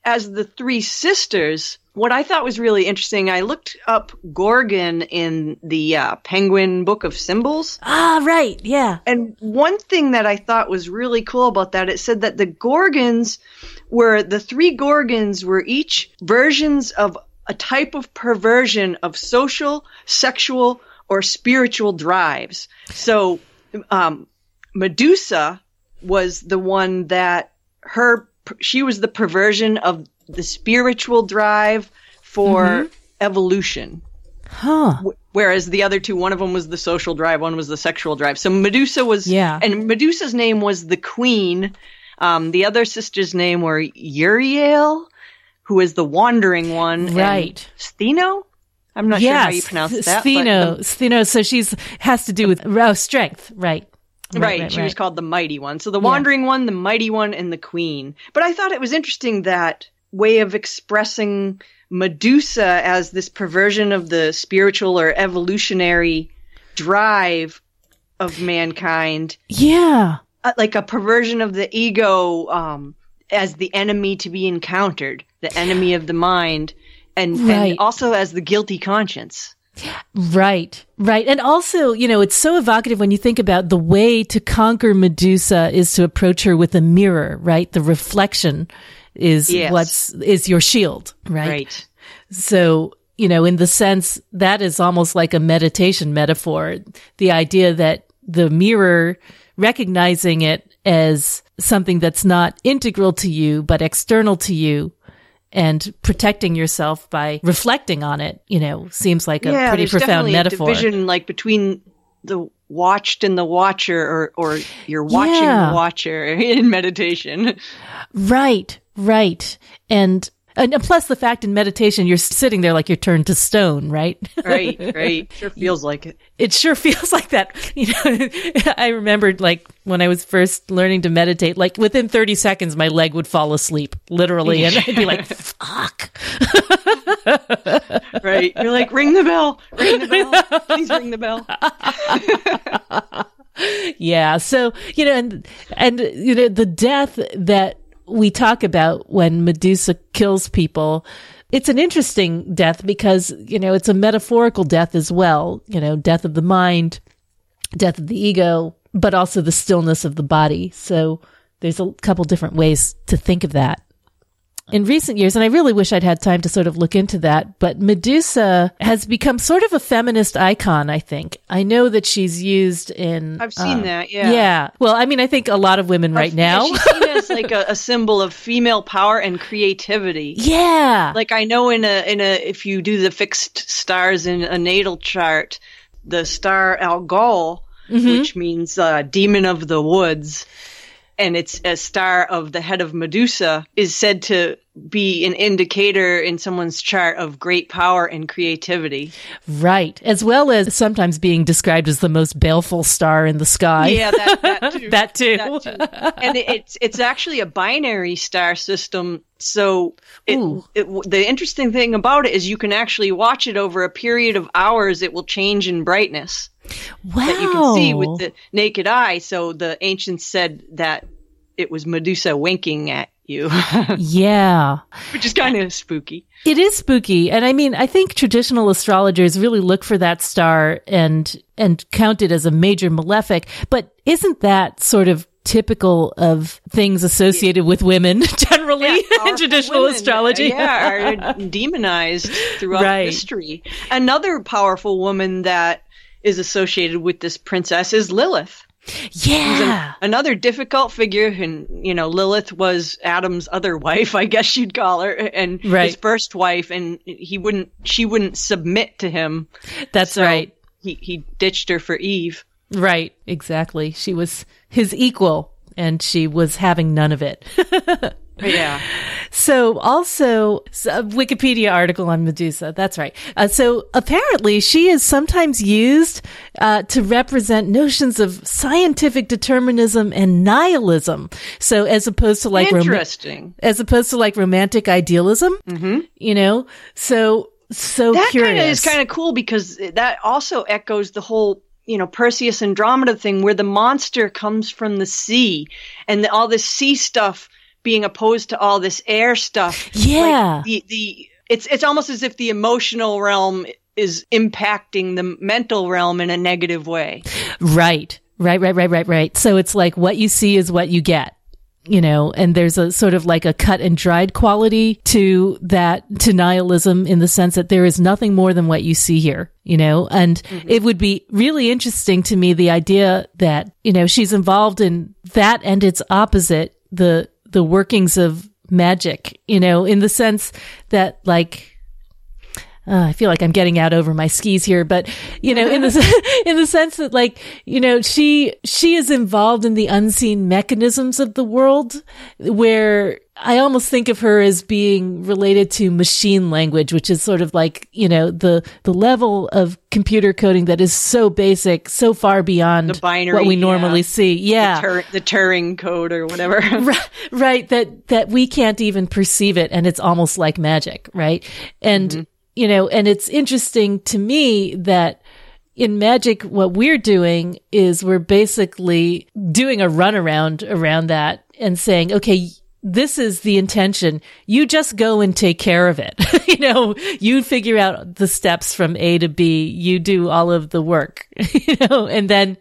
as the three sisters, what I thought was really interesting, I looked up Gorgon in the uh, Penguin Book of Symbols. Ah, right. Yeah. And one thing that I thought was really cool about that, it said that the Gorgons were the three Gorgons were each versions of a type of perversion of social, sexual, or spiritual drives. So, um, Medusa was the one that her she was the perversion of the spiritual drive for evolution. Huh. Whereas the other two, one of them was the social drive, one was the sexual drive. So Medusa was, Yeah. and Medusa's name was the queen. Um, the other sister's name were Euryale, who is the wandering one. and Right. Stheno? I'm not sure how you pronounce that. Stheno. the- Stheno. So she's has to do with oh, strength. Right. Right, she was called the mighty one. So the wandering one, the mighty one, and the queen. But I thought it was interesting that way of expressing Medusa as this perversion of the spiritual or evolutionary drive of mankind, Yeah. uh, like a perversion of the ego um, as the enemy to be encountered, the enemy of the mind. and, Right. and also as the guilty conscience. Right, right. And also, you know, it's so evocative when you think about the way to conquer Medusa is to approach her with a mirror, right? The reflection is Yes. what's, is your shield, right? Right. So, you know, in the sense that is almost like a meditation metaphor. The idea that the mirror, recognizing it as something that's not integral to you, but external to you and protecting yourself by reflecting on it, you know, seems like a pretty there's profound definitely metaphor. A division like between the watched and the watcher, or or you're watching Yeah. the watcher *laughs* in meditation. Right, right. And, and plus the fact in meditation, you're sitting there like you're turned to stone, right? *laughs* Right, *laughs* right. Sure feels like it. it sure feels *laughs* like that. You know, I remembered like when I was first learning to meditate, like within 30 seconds, my leg would fall asleep, literally. And I'd be like, fuck. Right. You're like, ring the bell, ring the bell, please ring the bell. Yeah. So, you know, and, and, you know, the death that we talk about when Medusa kills people, it's an interesting death because, you know, it's a metaphorical death as well, you know, death of the mind, death of the ego, but also the stillness of the body. So there's a couple different ways to think of that. In recent years, and I really wish I'd had time to sort of look into that, but Medusa has become sort of a feminist icon, I think. I know that she's used in. I've seen uh, that. Yeah. Yeah. Well, I mean, I think a lot of women right now. Yeah, she's seen as like *laughs* a, a symbol of female power and creativity. yeah. Like I know in a in a if you do the fixed stars in a natal chart, the star Algol, Mm-hmm. which means uh, demon of the woods, and it's a star of the head of Medusa, is said to be an indicator in someone's chart of great power and creativity. Right. As well as sometimes being described as the most baleful star in the sky. Yeah, that, that *laughs* too. That too. That too. And it, it's it's actually a binary star system. So it, it, the interesting thing about it is you can actually watch it over a period of hours. It will change in brightness wow. that you can see with the naked eye. So the ancients said that it was Medusa winking at you, *laughs* Yeah. which is kind of spooky. It is spooky. And I mean, I think traditional astrologers really look for that star and, and count it as a major malefic. But isn't that sort of typical of things associated with women *laughs* generally *laughs* in traditional women, astrology? yeah, are demonized throughout Right. history. Another powerful woman that is associated with this princess is Lilith. yeah. Another difficult figure, and you know, Lilith was Adam's other *laughs* wife, I guess you'd call her, and Right. his first wife, and he wouldn't, she wouldn't submit to him. That's So right. He he ditched her for Eve. Right. Exactly. She was his equal and she was having none of it. *laughs* Yeah. So also so, a Wikipedia article on Medusa. That's right. Uh, so apparently she is sometimes used uh, to represent notions of scientific determinism and nihilism. So as opposed to like Interesting. as opposed to like romantic idealism, mm-hmm. you know. So so that curious. kind of is kind of cool because that also echoes the whole you know Perseus Andromeda thing where the monster comes from the sea and the, all this sea stuff being opposed to all this air stuff Yeah. like the the it's it's almost as if the emotional realm is impacting the mental realm in a negative way Right. Right, right, right, right, right. So it's like what you see is what you get. You know, and there's a sort of like a cut and dried quality to that, to nihilism in the sense that there is nothing more than what you see here, you know, and mm-hmm. it would be really interesting to me the idea that, you know, she's involved in that and its opposite, the, the workings of magic, you know, in the sense that like, uh, I feel like I'm getting out over my skis here, but you know, in the *laughs* *laughs* in the sense that, like, you know, she she is involved in the unseen mechanisms of the world, where I almost think of her as being related to machine language, which is sort of like you know the the level of computer coding that is so basic, so far beyond The binary, what we yeah. normally see. Yeah, the, Tur- the Turing code or whatever *laughs* right, right that that we can't even perceive it and it's almost like magic right and mm-hmm. you know and it's interesting to me that in magic what we're doing is we're basically doing a runaround around that and saying okay this is the intention. You just go and take care of it. *laughs* you know, you figure out the steps from A to B. You do all of the work, *laughs* you know, and then,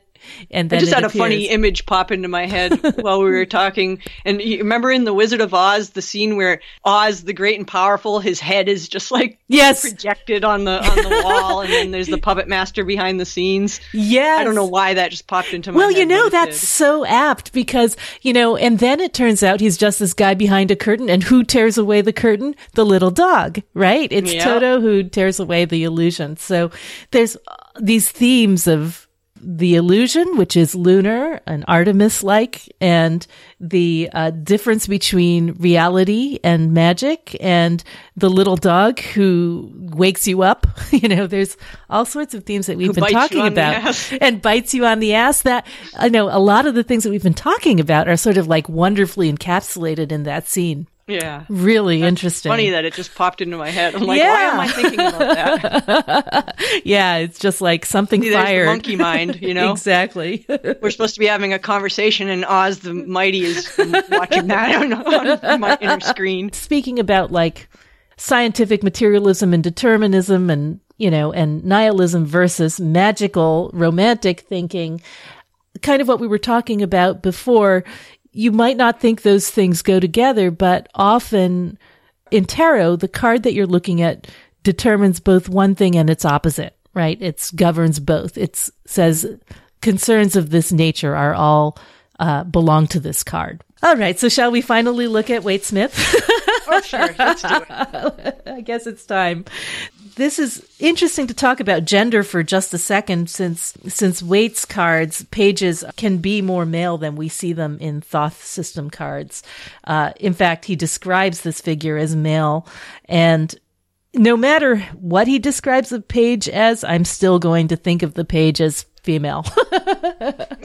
and then I just had a funny image pop into my head *laughs* while we were talking. And you remember in The Wizard of Oz, the scene where Oz, the great and powerful, his head is just like Yes. projected on the on the wall, and then there's the puppet master behind the scenes. Yes. I don't know why that just popped into my Well, you know, that's so apt because, you know, and then it turns out he's just this guy behind a curtain. And who tears away the curtain? The little dog, right? It's Yeah. Toto who tears away the illusion. So there's uh, these themes of the illusion, which is lunar and Artemis like, and the uh, difference between reality and magic, and the little dog who wakes you up. *laughs* you know, there's all sorts of themes that we've Who been talking about *laughs* and bites you on the ass. That I know a lot of the things that we've been talking about are sort of like wonderfully encapsulated in that scene. Yeah. Really interesting. Funny that it just popped into my head. I'm like, Yeah. why am I thinking about that? *laughs* yeah, it's just like something the fired. monkey mind, you know. *laughs* exactly. *laughs* We're supposed to be having a conversation, and Oz the Mighty is watching that on, on my inner screen. Speaking about like scientific materialism and determinism and, you know, and nihilism versus magical romantic thinking, kind of what we were talking about before, you might not think those things go together, but often in tarot, the card that you're looking at determines both one thing and its opposite, right? It governs both. It says concerns of this nature are all uh, belong to this card. All right, so shall we finally look at Waite Smith? Oh, sure, let's do it. *laughs* I guess it's time. This is interesting to talk about gender for just a second since since Waite's cards pages can be more male than we see them in Thoth system cards. Uh, in fact, he describes this figure as male and no matter what he describes the page as, I'm still going to think of the page as female.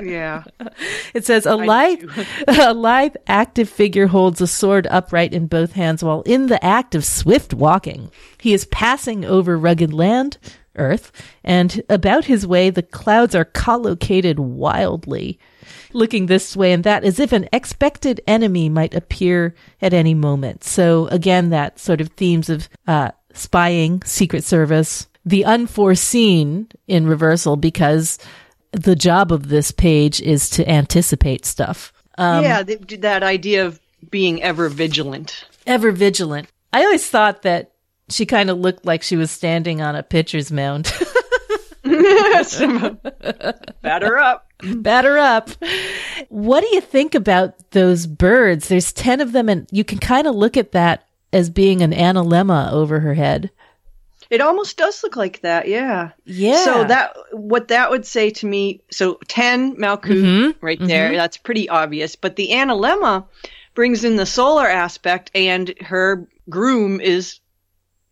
Yeah. *laughs* It says a lithe, *laughs* a lithe, active figure holds a sword upright in both hands while in the act of swift walking. He is passing over rugged land, earth, and about his way the clouds are collocated wildly, looking this way and that as if an expected enemy might appear at any moment. So again, that sort of themes of uh, spying, secret service, the unforeseen in reversal because the job of this page is to anticipate stuff. Um, yeah, th- that idea of being ever vigilant. Ever vigilant. I always thought that she kind of looked like she was standing on a pitcher's mound. *laughs* Batter up. Batter up. What do you think about those birds? There's 10 of them, and you can kind of look at that as being an analemma over her head. It almost does look like that, yeah. Yeah. So that what that would say to me. So ten Malkuth Mm-hmm. right there. That's pretty obvious. But the Analemma brings in the solar aspect, and her groom is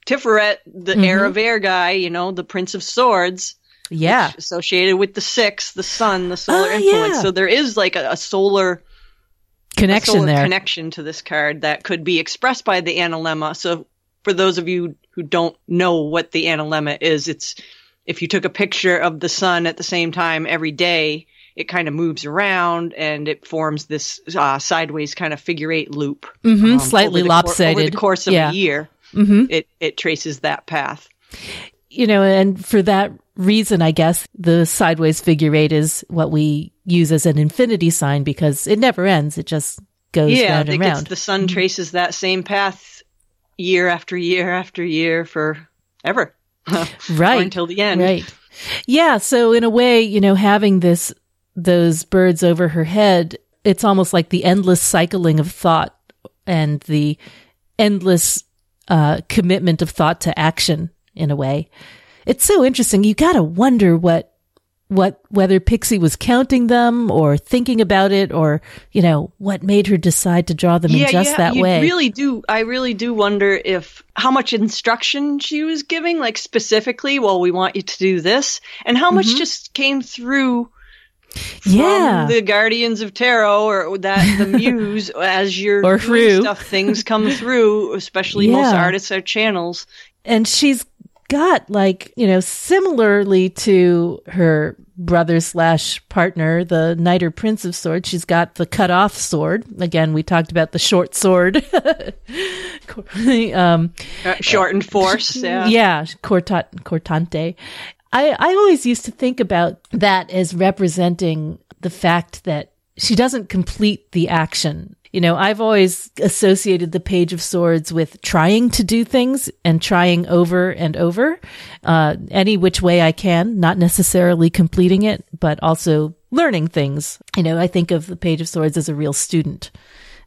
Tiferet, the Mm-hmm. heir of air guy. You know, the Prince of Swords. Yeah. associated with the six, the sun, the solar Ah, influence. yeah. So there is like a, a solar Connection solar there. connection to this card that could be expressed by the analemma. So for those of you who don't know what the analemma is, it's if you took a picture of the sun at the same time every day, it kind of moves around and it forms this uh, sideways kind of figure eight loop. mm-hmm, um, Slightly over lopsided. over the course of yeah. a year. Mm-hmm. It it traces that path. you know, and for that reason, I guess the sideways figure eight is what we use as an infinity sign because it never ends. It just goes yeah, round and round. the sun traces that same path year after year after year for ever. *laughs* right. Or until the end. Right. Yeah. So in a way, you know, having this, those birds over her head, it's almost like the endless cycling of thought and the endless uh, commitment of thought to action in a way. It's so interesting. You got to wonder what, what, whether Pixie was counting them or thinking about it or, you know, what made her decide to draw them in just that you way. really do. I really do wonder if how much instruction she was giving, like specifically, well, we want you to do this, and how much just came through from Mm-hmm. yeah. the Guardians of Tarot or that the *laughs* Muse as you're Or doing stuff. Things come through, especially *laughs* most artists are channels. and she's got like, you know, similarly to her brother slash partner, the Knight or Prince of Swords, she's got the cut off sword. Again, we talked about the short sword. *laughs* um, Uh, shortened force. *laughs* Yeah. yeah, corta- cortante. I, I always used to think about that as representing the fact that she doesn't complete the action. You know, I've always associated the Page of Swords with trying to do things and trying over and over, uh, any which way I can, not necessarily completing it, but also learning things. You know, I think of the Page of Swords as a real student.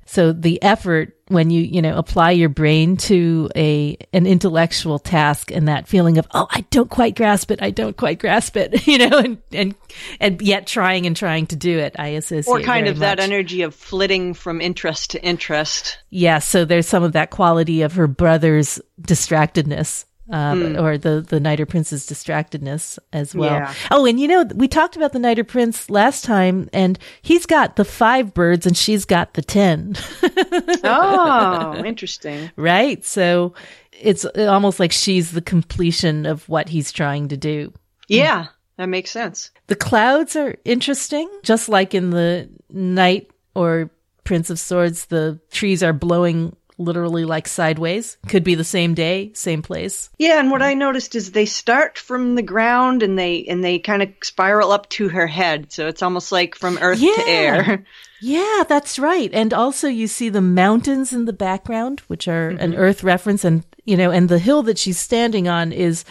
So the effort when you, you know, apply your brain to a, an intellectual task and that feeling of, oh, I don't quite grasp it. I don't quite grasp it, *laughs* you know, and, and, and yet trying and trying to do it. I associate. Or kind of that energy of flitting from interest to interest. Yeah. So there's some of that quality of her brother's distractedness. Uh, Hmm. or the the Knight or Prince's distractedness as well. Yeah. Oh, and you know we talked about the Knight or Prince last time, and he's got the five birds, and she's got the ten. *laughs* Oh, interesting. right? So it's almost like she's the completion of what he's trying to do. Yeah, that makes sense. The clouds are interesting, just like in the Knight or Prince of Swords, the trees are blowing literally like sideways. Could be the same day, same place. Yeah, and what I noticed is they start from the ground and they and they kind of spiral up to her head, so it's almost like from earth Yeah. to air. Yeah, that's right. And also you see the mountains in the background, which are an mm-hmm. earth reference and you know, and the hill that she's standing on is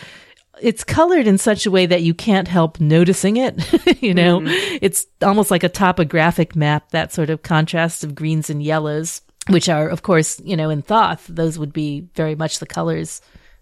it's colored in such a way that you can't help noticing it. *laughs* you know, mm-hmm. it's almost like a topographic map, that sort of contrast of greens and yellows, which are, of course, you know, in Thoth, those would be very much the colors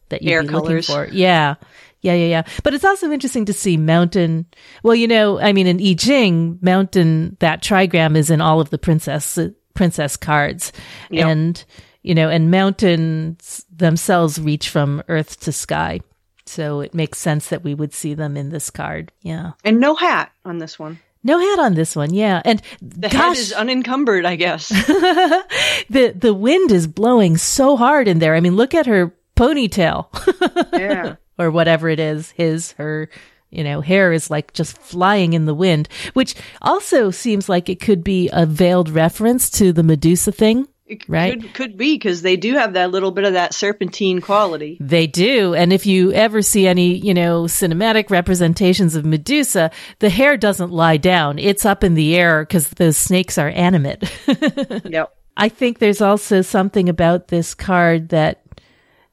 that you'd Air be colors. looking for. Yeah. Yeah, yeah, yeah. But it's also interesting to see mountain. Well, you know, I mean, in I Ching, mountain, that trigram is in all of the princess, princess cards. Yep. And, you know, and mountains themselves reach from earth to sky. So it makes sense that we would see them in this card. Yeah. And no hat on this one. No hat on this one. Yeah. And The gosh, head is unencumbered, I guess. *laughs* the, the wind is blowing so hard in there. I mean, look at her ponytail. *laughs* yeah. or whatever it is, his, her, you know, hair is like just flying in the wind, which also seems like it could be a veiled reference to the Medusa thing. It Right. could could be because they do have that little bit of that serpentine quality. They do. And if you ever see any, you know, cinematic representations of Medusa, the hair doesn't lie down. It's up in the air because those snakes are animate. *laughs* Yep. I think there's also something about this card that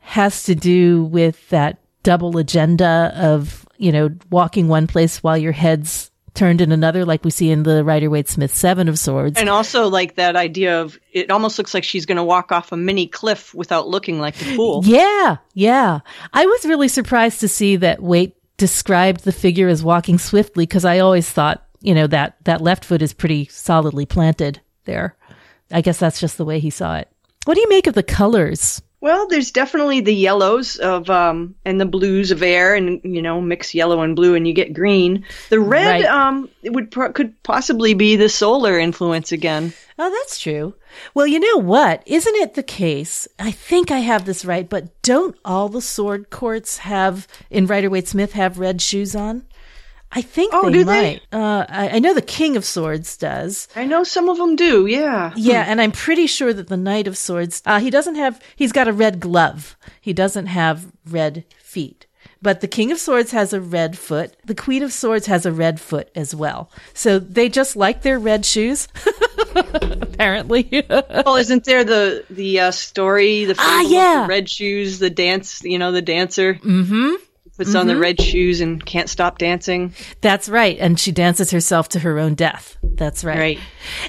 has to do with that double agenda of, you know, walking one place while your head's turned in another, like we see in the Rider Waite Smith Seven of Swords. And also like that idea of it almost looks like she's going to walk off a mini cliff without looking like the fool. Yeah, yeah. I was really surprised to see that Waite described the figure as walking swiftly because I always thought, you know, that that left foot is pretty solidly planted there. I guess that's just the way he saw it. What do you make of the colors? Well, there's definitely the yellows of um and the blues of air, and you know mix yellow and blue, and you get green. The red Right. um it would pro- could possibly be the solar influence again. Oh, that's true. Well, you know what? Isn't it the case? I think I have this right, but don't all the sword courts have in Rider Waite Smith have red shoes on? I think Oh, they do they? might. Uh, I, I know the King of Swords does. I know some of them do. Yeah. Yeah, and I'm pretty sure that the Knight of Swords, uh, he doesn't have, he's got a red glove. He doesn't have red feet. But the King of Swords has a red foot. The Queen of Swords has a red foot as well. So they just like their red shoes, *laughs* apparently. *laughs* Well, isn't there the the uh, story? The Ah, yeah. the red shoes, the dance. You know, the dancer. Mm-hmm. Puts on the mm-hmm. red shoes and can't stop dancing. That's right. And she dances herself to her own death. That's right. Right.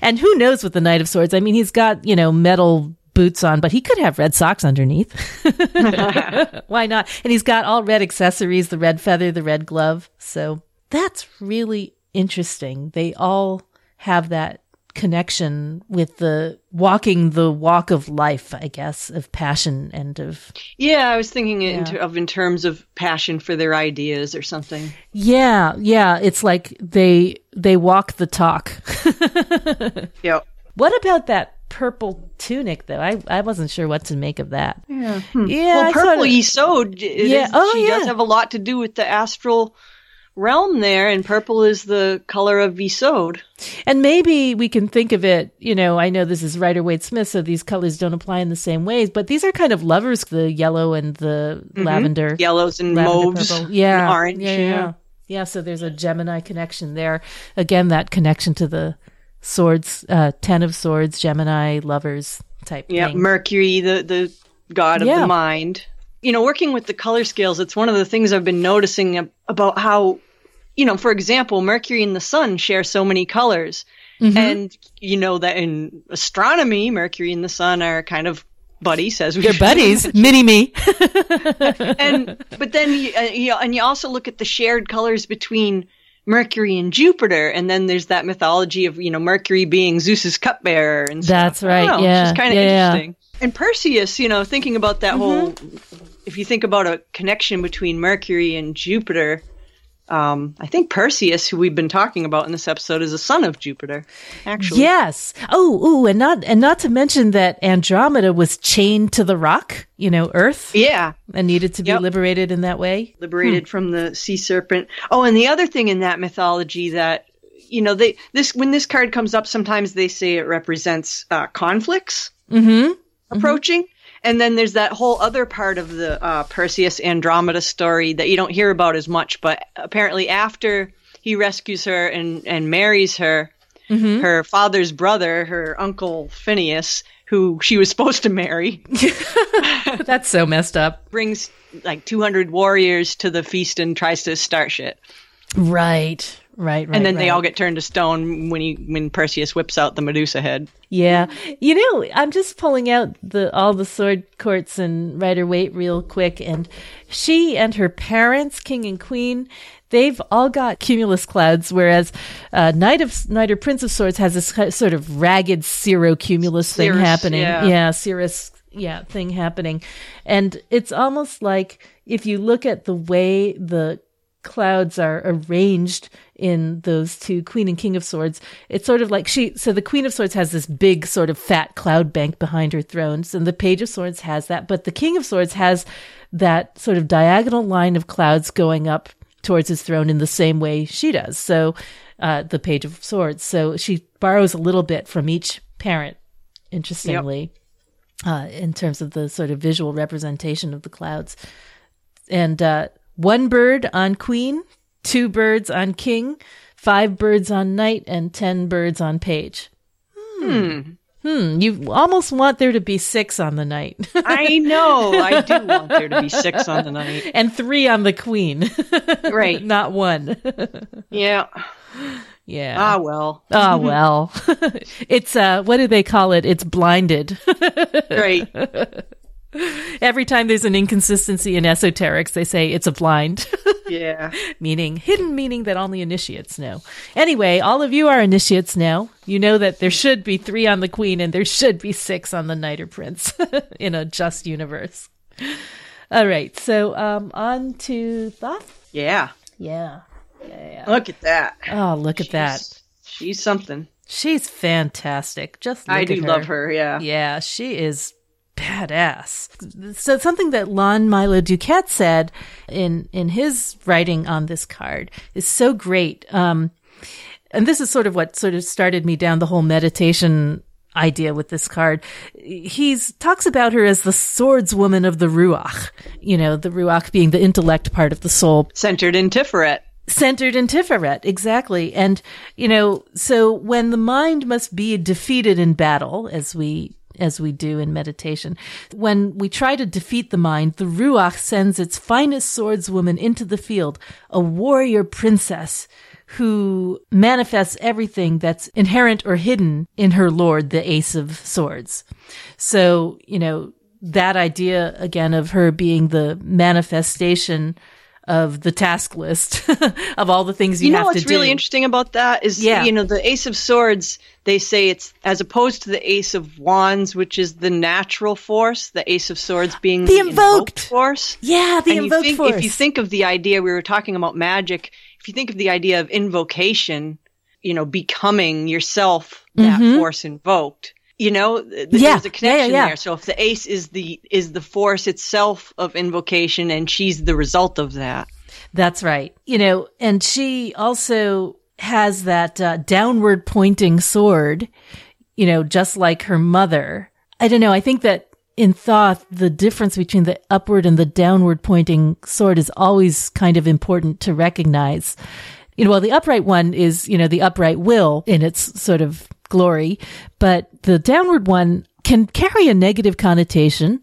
And who knows with the Knight of Swords? I mean, he's got, you know, metal boots on, but he could have red socks underneath. *laughs* *laughs* Why not? And he's got all red accessories, the red feather, the red glove. So that's really interesting. They all have that connection with the walking the walk of life, I guess, of passion and of Yeah, I was thinking in ter- of in terms of passion for their ideas or something. yeah, yeah. It's like they they walk the talk. *laughs* Yep. What about that purple tunic, though. I, I wasn't sure what to make of that. Yeah. Hmm. Yeah, well, I purple sorta- Yesod, it Yeah, is- oh, she does yeah. have a lot to do with the astral realm there, and purple is the color of Yesod. And maybe we can think of it, you know, I know this is Rider Waite Smith, so these colors don't apply in the same ways, but these are kind of lovers, the yellow and the lavender. Yellows and lavender mauves, purple. Yeah. and orange. Yeah, yeah, yeah. Yeah, so there's a Gemini connection there. Again, that connection to the swords, uh, Ten of Swords, Gemini, lovers type Yeah, thing. Mercury, the the god of Yeah. the mind. You know, working with the color scales, it's one of the things I've been noticing about how, you know, for example, Mercury and the Sun share so many colors, Mm-hmm. and you know that in astronomy, Mercury and the Sun are kind of buddies, as we They're buddies, mini me. *laughs* and but then you, uh, you know, and you also look at the shared colors between Mercury and Jupiter, and then there's that mythology of you know Mercury being Zeus's cupbearer and stuff. That's right, know, yeah, it's kind of yeah. interesting. And Perseus, you know, thinking about that whole, if you think about a connection between Mercury and Jupiter. Um, I think Perseus, who we've been talking about in this episode, is a son of Jupiter. Actually, Yes. Oh, ooh, and not and not to mention that Andromeda was chained to the rock, you know, Earth, yeah, and needed to be Yep. liberated in that way. liberated from the sea serpent. Oh, and the other thing in that mythology that you know they this when this card comes up, sometimes they say it represents uh, conflicts Mm-hmm. Approaching. And then there's that whole other part of the uh, Perseus Andromeda story that you don't hear about as much. But apparently, after he rescues her and, and marries her, her father's brother, her uncle Phineus, who she was supposed to marry, *laughs* That's so messed up. brings like 200 warriors to the feast and tries to start shit. Right. Right. Right. and then they all get turned to stone when he when Perseus whips out the Medusa head. Yeah. You know, I'm just pulling out the all the sword courts and Rider Waite real quick and she and her parents, king and queen, they've all got cumulus clouds whereas uh, Knight of Knight or Prince of Swords has this sort of ragged cirrocumulus thing Cirrus, happening. yeah. yeah, cirrus yeah, thing happening. And it's almost like if you look at the way the clouds are arranged in those two queen and king of swords. It's sort of like she so the queen of swords has this big sort of fat cloud bank behind her thrones and the page of swords has that but the king of swords has that sort of diagonal line of clouds going up towards his throne in the same way she does. So uh, the page of swords. So she borrows a little bit from each parent interestingly uh, in terms of the sort of visual representation of the clouds. And uh, one bird on queen, two birds on king, five birds on knight, and ten birds on page. Hmm. Hmm. You almost want there to be six on the knight *laughs* I know. I do want there to be six on the night. and three on the queen, *laughs* Right. not one. *laughs* Yeah. yeah. Ah well. Ah well. it's uh what do they call it? It's blinded. Right. *laughs* Every time there's an inconsistency in esoterics, they say it's a blind. *laughs* Yeah. meaning hidden meaning that only initiates know. Anyway, all of you are initiates now. You know that there should be three on the queen and there should be six on the knight or prince *laughs* in a just universe. All right, so um, on to Thoth. Yeah. Yeah, yeah, yeah. Look at that. Oh, look at that. She's- She's something. She's fantastic. Just I do love her. Yeah. Yeah, she is badass. So something that Lon Milo DuQuette said in in his writing on this card is so great. Um, and this is sort of what sort of started me down the whole meditation idea with this card. He talks about her as the swordswoman of the ruach. You know, the ruach being the intellect part of the soul, Centered in Tiferet. centered in Tiferet, exactly. And, you know, so when the mind must be defeated in battle, as we as we do in meditation. When we try to defeat the mind, the Ruach sends its finest swordswoman into the field, a warrior princess who manifests everything that's inherent or hidden in her lord, the Ace of Swords. So, you know, that idea again of her being the manifestation of the task list *laughs* of all the things you, You know have to do. You know What's really interesting about that is, Yeah. you know, the Ace of Swords. They say it's as opposed to the Ace of Wands, which is the natural force. The Ace of Swords being The the, invoked. force. Yeah, the and invoked think, force. if you think of the idea we were talking about magic, if you think of the idea of invocation, you know, becoming yourself that Mm-hmm. force invoked, You know, th- Yeah. there's a connection yeah, yeah. there. So if the ace is the is the force itself of invocation, and she's the result of that. That's right. You know, and she also has that uh, downward pointing sword, you know, just like her mother. I don't know. I think that in Thoth, the difference between the upward and the downward pointing sword is always kind of important to recognize. You know, well, the upright one is, you know, the upright will in its sort of glory, but the downward one can carry a negative connotation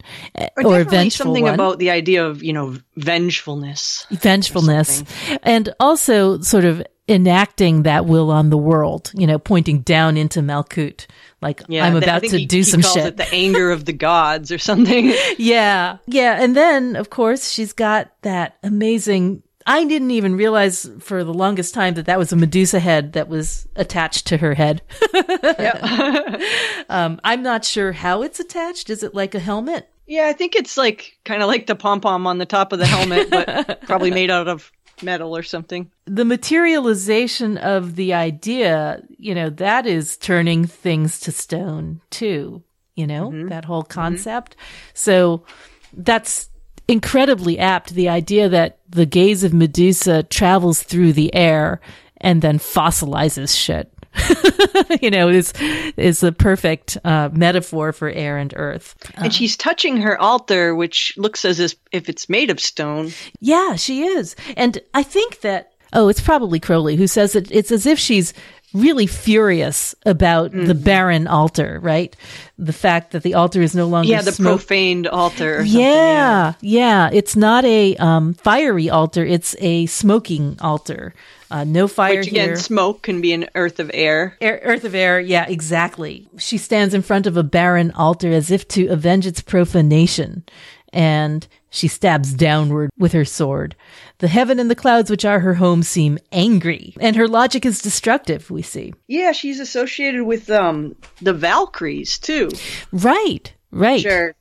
or, a vengeful something one about the idea of you know vengefulness. vengefulness and also sort of enacting that will on the world, you know, pointing down into Malkuth. Like I'm th- I about to he- do he some shit. It the anger of the gods or something. *laughs* yeah. Yeah. And then of course she's got that amazing I didn't even realize for the longest time that that was a Medusa head that was attached to her head. *laughs* *laughs* um, I'm not sure how it's attached. Is it like a helmet? yeah, I think it's like kind of like the pom pom on the top of the helmet, but probably made out of metal or something. the materialization of the idea, you know, that is turning things to stone too, you know, mm-hmm. that whole mm-hmm. concept. So that's incredibly apt. The idea that the gaze of Medusa travels through the air and then fossilizes shit. *laughs* you know, is is the perfect uh, metaphor for air and earth. And she's touching her altar, which looks as if, it's made of stone. Yeah, she is. And I think that, oh, it's probably Crowley who says that it's as if she's really furious about the Mm-hmm. barren altar, right? The fact that the altar is no longer Yeah, the smoke- profaned altar. Or something, yeah, yeah. It's not a um, fiery altar. It's a smoking altar. Uh, no fire Which again, here. smoke can be an earth of air. Air, earth of air, yeah, exactly. She stands in front of a barren altar as if to avenge its profanation, and she stabs downward with her sword. The heaven and the clouds, which are her home, seem angry, and her logic is destructive. We see, Yeah, she's associated with um the Valkyries too. right, right, are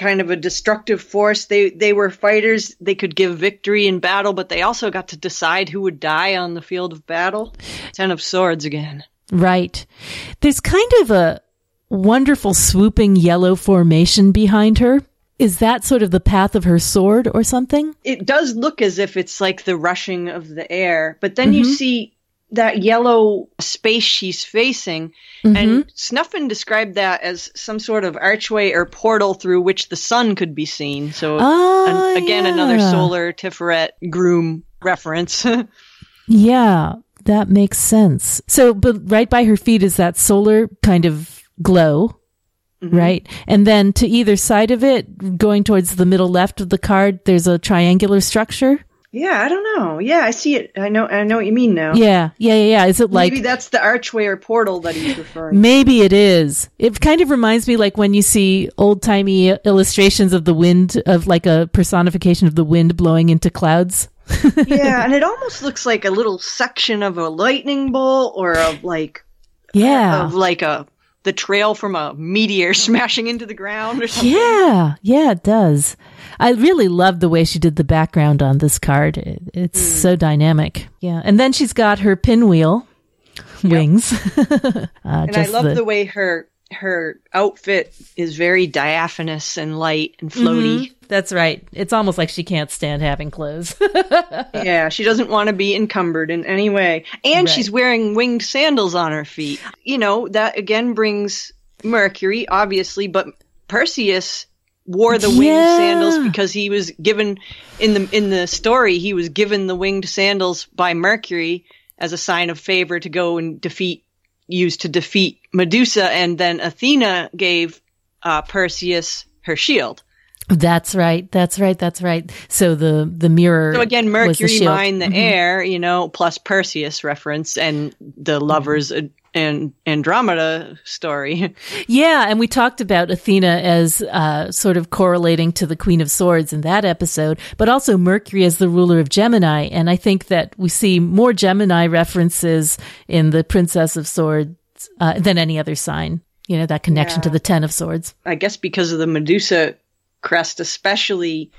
kind of a destructive force. They they were fighters. They could give victory in battle, but they also got to decide who would die on the field of battle. Ten of Swords again. right. There's kind of a wonderful swooping yellow formation behind her. Is that sort of the path of her sword or something? It does look as if it's like the rushing of the air, but then you mm-hmm. see that yellow space she's facing. And Snuffin described that as some sort of archway or portal through which the sun could be seen. So, Ah, an- again, another solar Tiferet groom reference. *laughs* Yeah, that makes sense. So, but right by her feet is that solar kind of glow, right? And then to either side of it, going towards the middle left of the card, there's a triangular structure. Yeah, I don't know. Yeah, I see it. I know. I know what you mean now. Yeah, yeah, yeah, yeah. Is it like Maybe that's the archway or portal that he's referring. Maybe it is. It kind of reminds me like when you see old timey illustrations of the wind, of like a personification of the wind blowing into clouds. *laughs* yeah, and it almost looks like a little section of a lightning bolt or of like Yeah. of like a the trail from a meteor *laughs* smashing into the ground or something. Yeah, yeah, it does. I really love the way she did the background on this card. It, it's so dynamic. Yeah, and then she's got her pinwheel wings. *laughs* uh, And I love the, way her her outfit is very diaphanous and light and floaty. That's right. It's almost like she can't stand having clothes. *laughs* Yeah, she doesn't want to be encumbered in any way. And Right. she's wearing winged sandals on her feet. You know, that again brings Mercury, obviously, but Perseus wore the winged Yeah. sandals because he was given in the in the story he was given the winged sandals by Mercury as a sign of favor to go and defeat used to defeat Medusa and then Athena gave uh, Perseus her shield. that's right. That's right. That's right. So the the mirror. So again, Mercury mined the air, you know, plus Perseus reference and the lovers uh, and Andromeda story. *laughs* Yeah, and we talked about Athena as uh, sort of correlating to the Queen of Swords in that episode, but also Mercury as the ruler of Gemini. And I think that we see more Gemini references in the Princess of Swords uh, than any other sign. You know, that connection to the Ten of Swords. I guess because of the Medusa crest, especially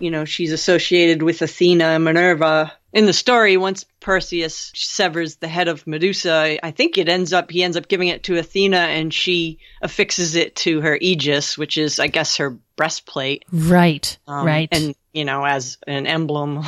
you know, she's associated with Athena and Minerva. In the story, once Perseus severs the head of Medusa, I think it ends up, he ends up giving it to Athena and she affixes it to her aegis, which is, I guess, her breastplate. Right. Um, right. And, you know, as an emblem.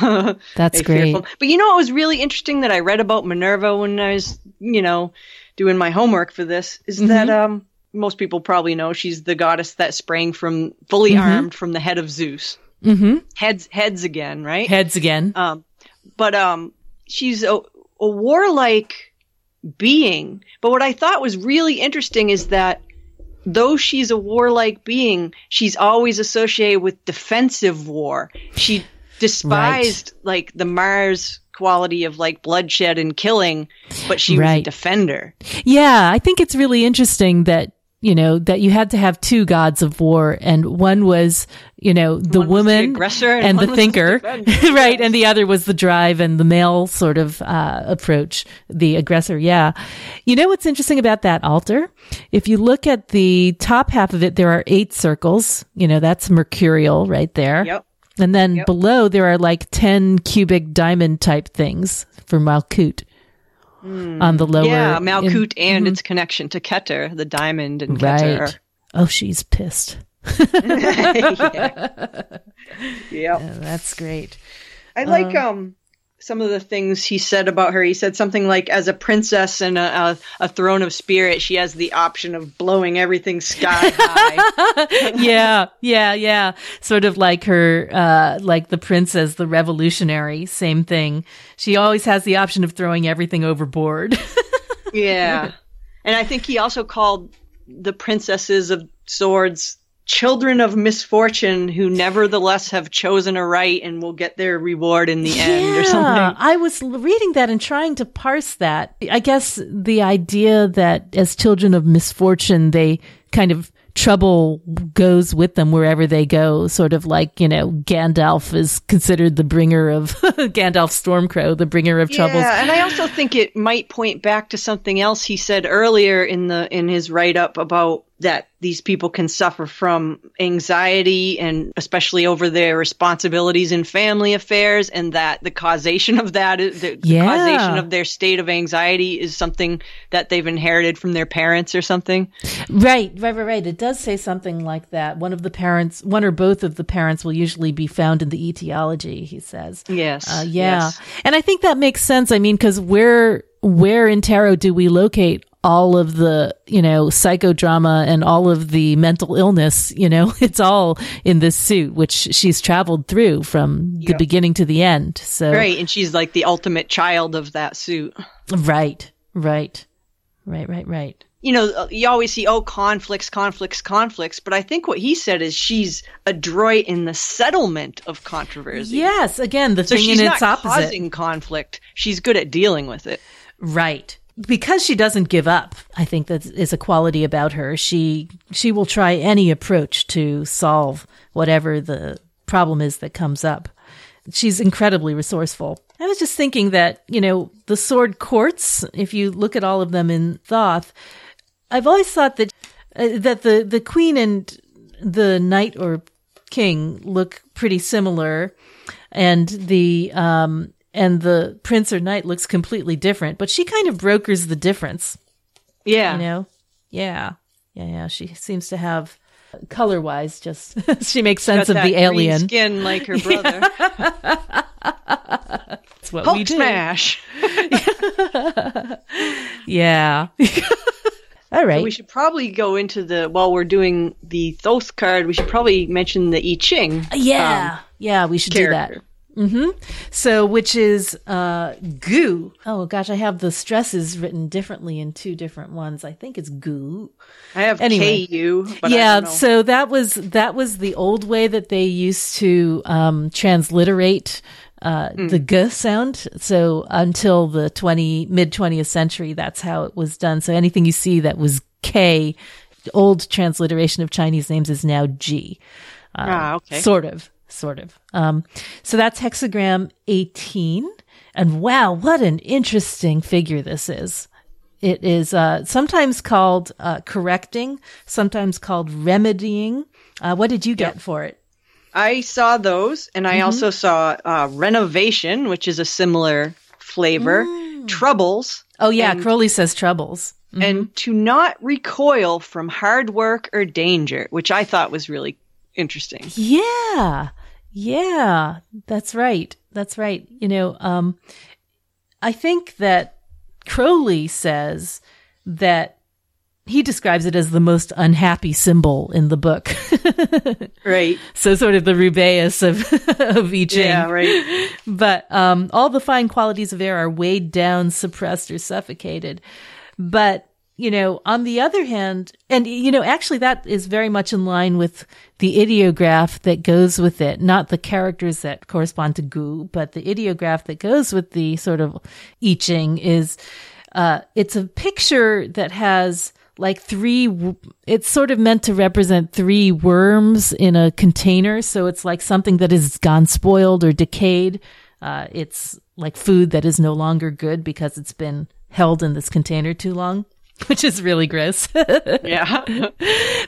*laughs* That's great. fearful- But you know what was really interesting that I read about Minerva when I was, you know, doing my homework for this is that Mm-hmm. um most people probably know she's the goddess that sprang from fully armed from the head of Zeus. Mm-hmm. Heads heads again, right? Heads again. Um but um she's a, a warlike being. But what I thought was really interesting is that though she's a warlike being, she's always associated with defensive war. She despised like the Mars quality of like bloodshed and killing, but she was a defender. Yeah, I think it's really interesting that you know that you had to have two gods of war, and one was you know the One was the woman aggressor and and the was the thinker, *laughs* right? And the other was the drive and the male sort of uh, approach, the aggressor. Yeah, you know what's interesting about that altar? If you look at the top half of it, there are eight circles. You know that's mercurial right there. Yep. And then Yep. below there are like 10 cubic diamond type things for Malkuth Mm. on the lower. Yeah, in- Malkuth and mm-hmm. its connection to Keter, the diamond and Keter. Right. Oh, she's pissed. *laughs* *laughs* Yeah. Oh, that's great. I like um, um some of the things he said about her. He said something like, "As a princess in a, a, a throne of spirit, she has the option of blowing everything sky *laughs* high." *laughs* yeah, yeah, yeah. Sort of like her, uh, like the princess, the revolutionary, same thing. She always has the option of throwing everything overboard. *laughs* yeah, and I think he also called the princesses of swords children of misfortune who nevertheless have chosen a right and will get their reward in the end or something. I was reading that and trying to parse that. I guess the idea that as children of misfortune, they kind of trouble goes with them wherever they go. Sort of like, you know, Gandalf is considered the bringer of *laughs* Gandalf Stormcrow, the bringer of troubles. Yeah, and I also think it might point back to something else he said earlier in the in his write up about that these people can suffer from anxiety and especially over their responsibilities in family affairs and that the causation of that is the, Yeah. causation of their state of anxiety is something that they've inherited from their parents or something. Right, right, right, right. It does say something like that. One of the parents, one or both of the parents will usually be found in the etiology, he says. Yes. Uh, yeah. yes. And I think that makes sense. I mean, because where, where in tarot do we locate all of the, you know, psychodrama and all of the mental illness? You know, *laughs* it's all in this suit, which she's traveled through from the beginning to the end. So, Right, and she's like the ultimate child of that suit. right, right, right, right, right. you know, uh, you always see, oh, conflicts, conflicts, conflicts. But I think what he said is she's adroit in the settlement of controversy. Yes. Again, the So thing she's in its opposite. causing conflict. She's good at dealing with it. Right. Because she doesn't give up, I think that is a quality about her. She she will try any approach to solve whatever the problem is that comes up. She's incredibly resourceful. I was just thinking that, you know, the sword courts, if you look at all of them in Thoth, I've always thought that uh, that the the queen and the knight or king look pretty similar and the um and the prince or knight looks completely different but she kind of brokers the difference Yeah. you know yeah yeah yeah she seems to have color wise just *laughs* she makes sense of the alien skin like her brother. *laughs* that's what we Hulk do smash. *laughs* yeah all right We should probably go into the while we're doing the Thoth card. We should probably mention the I Ching. yeah um, yeah we should do that character. So, which is uh, Gu. Oh gosh, I have the stresses written differently in two different ones. I think it's Gu. I have Anyway. KU, but I yeah, don't know. so that was that was the old way that they used to um, transliterate uh, Hmm. the g sound. So until the twenty mid twentieth century, that's how it was done. So anything you see that was K, old transliteration of Chinese names is now G. Uh, ah, okay. Sort of, sort of. Um, so that's hexagram 18. And wow, what an interesting figure this is. It is uh, sometimes called uh, correcting, sometimes called remedying. Uh, what did you get for it? I saw those, and Mm-hmm. I also saw uh, Renovation, which is a similar flavor. Troubles, Oh yeah, And- Crowley says troubles. and to not recoil from hard work or danger, which I thought was really interesting. Yeah. Yeah, that's right. That's right. You know, um, I think that Crowley says that he describes it as the most unhappy symbol in the book. *laughs* Right. so sort of the Rubaeus of, *laughs* of I Ching. Yeah, right. *laughs* But um, all the fine qualities of air are weighed down, suppressed, or suffocated. But, you know, on the other hand, and, you know, actually that is very much in line with the ideograph that goes with it, not the characters that correspond to Gu, but the ideograph that goes with the sort of I is, uh, it's a picture that has like three, it's sort of meant to represent three worms in a container. So it's like something that has gone spoiled or decayed. Uh, it's like food that is no longer good because it's been held in this container too long, *laughs* which is really gross. *laughs* Yeah.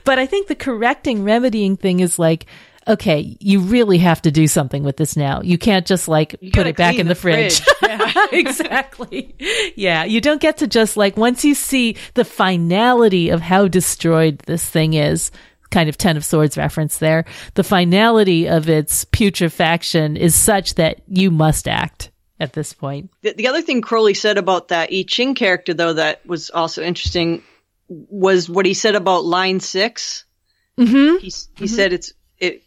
but I think the correcting, remedying thing is like, okay, you really have to do something with this now. You can't just like put it back in the, the fridge. fridge. *laughs* Yeah. exactly. Yeah. You don't get to just like, once you see the finality of how destroyed this thing is, kind of Ten of Swords reference there, the finality of its putrefaction is such that you must act at this point. The, the other thing Crowley said about that I Ching character, though, that was also interesting, was what he said about line 6 Mm-hmm. He, he said it's it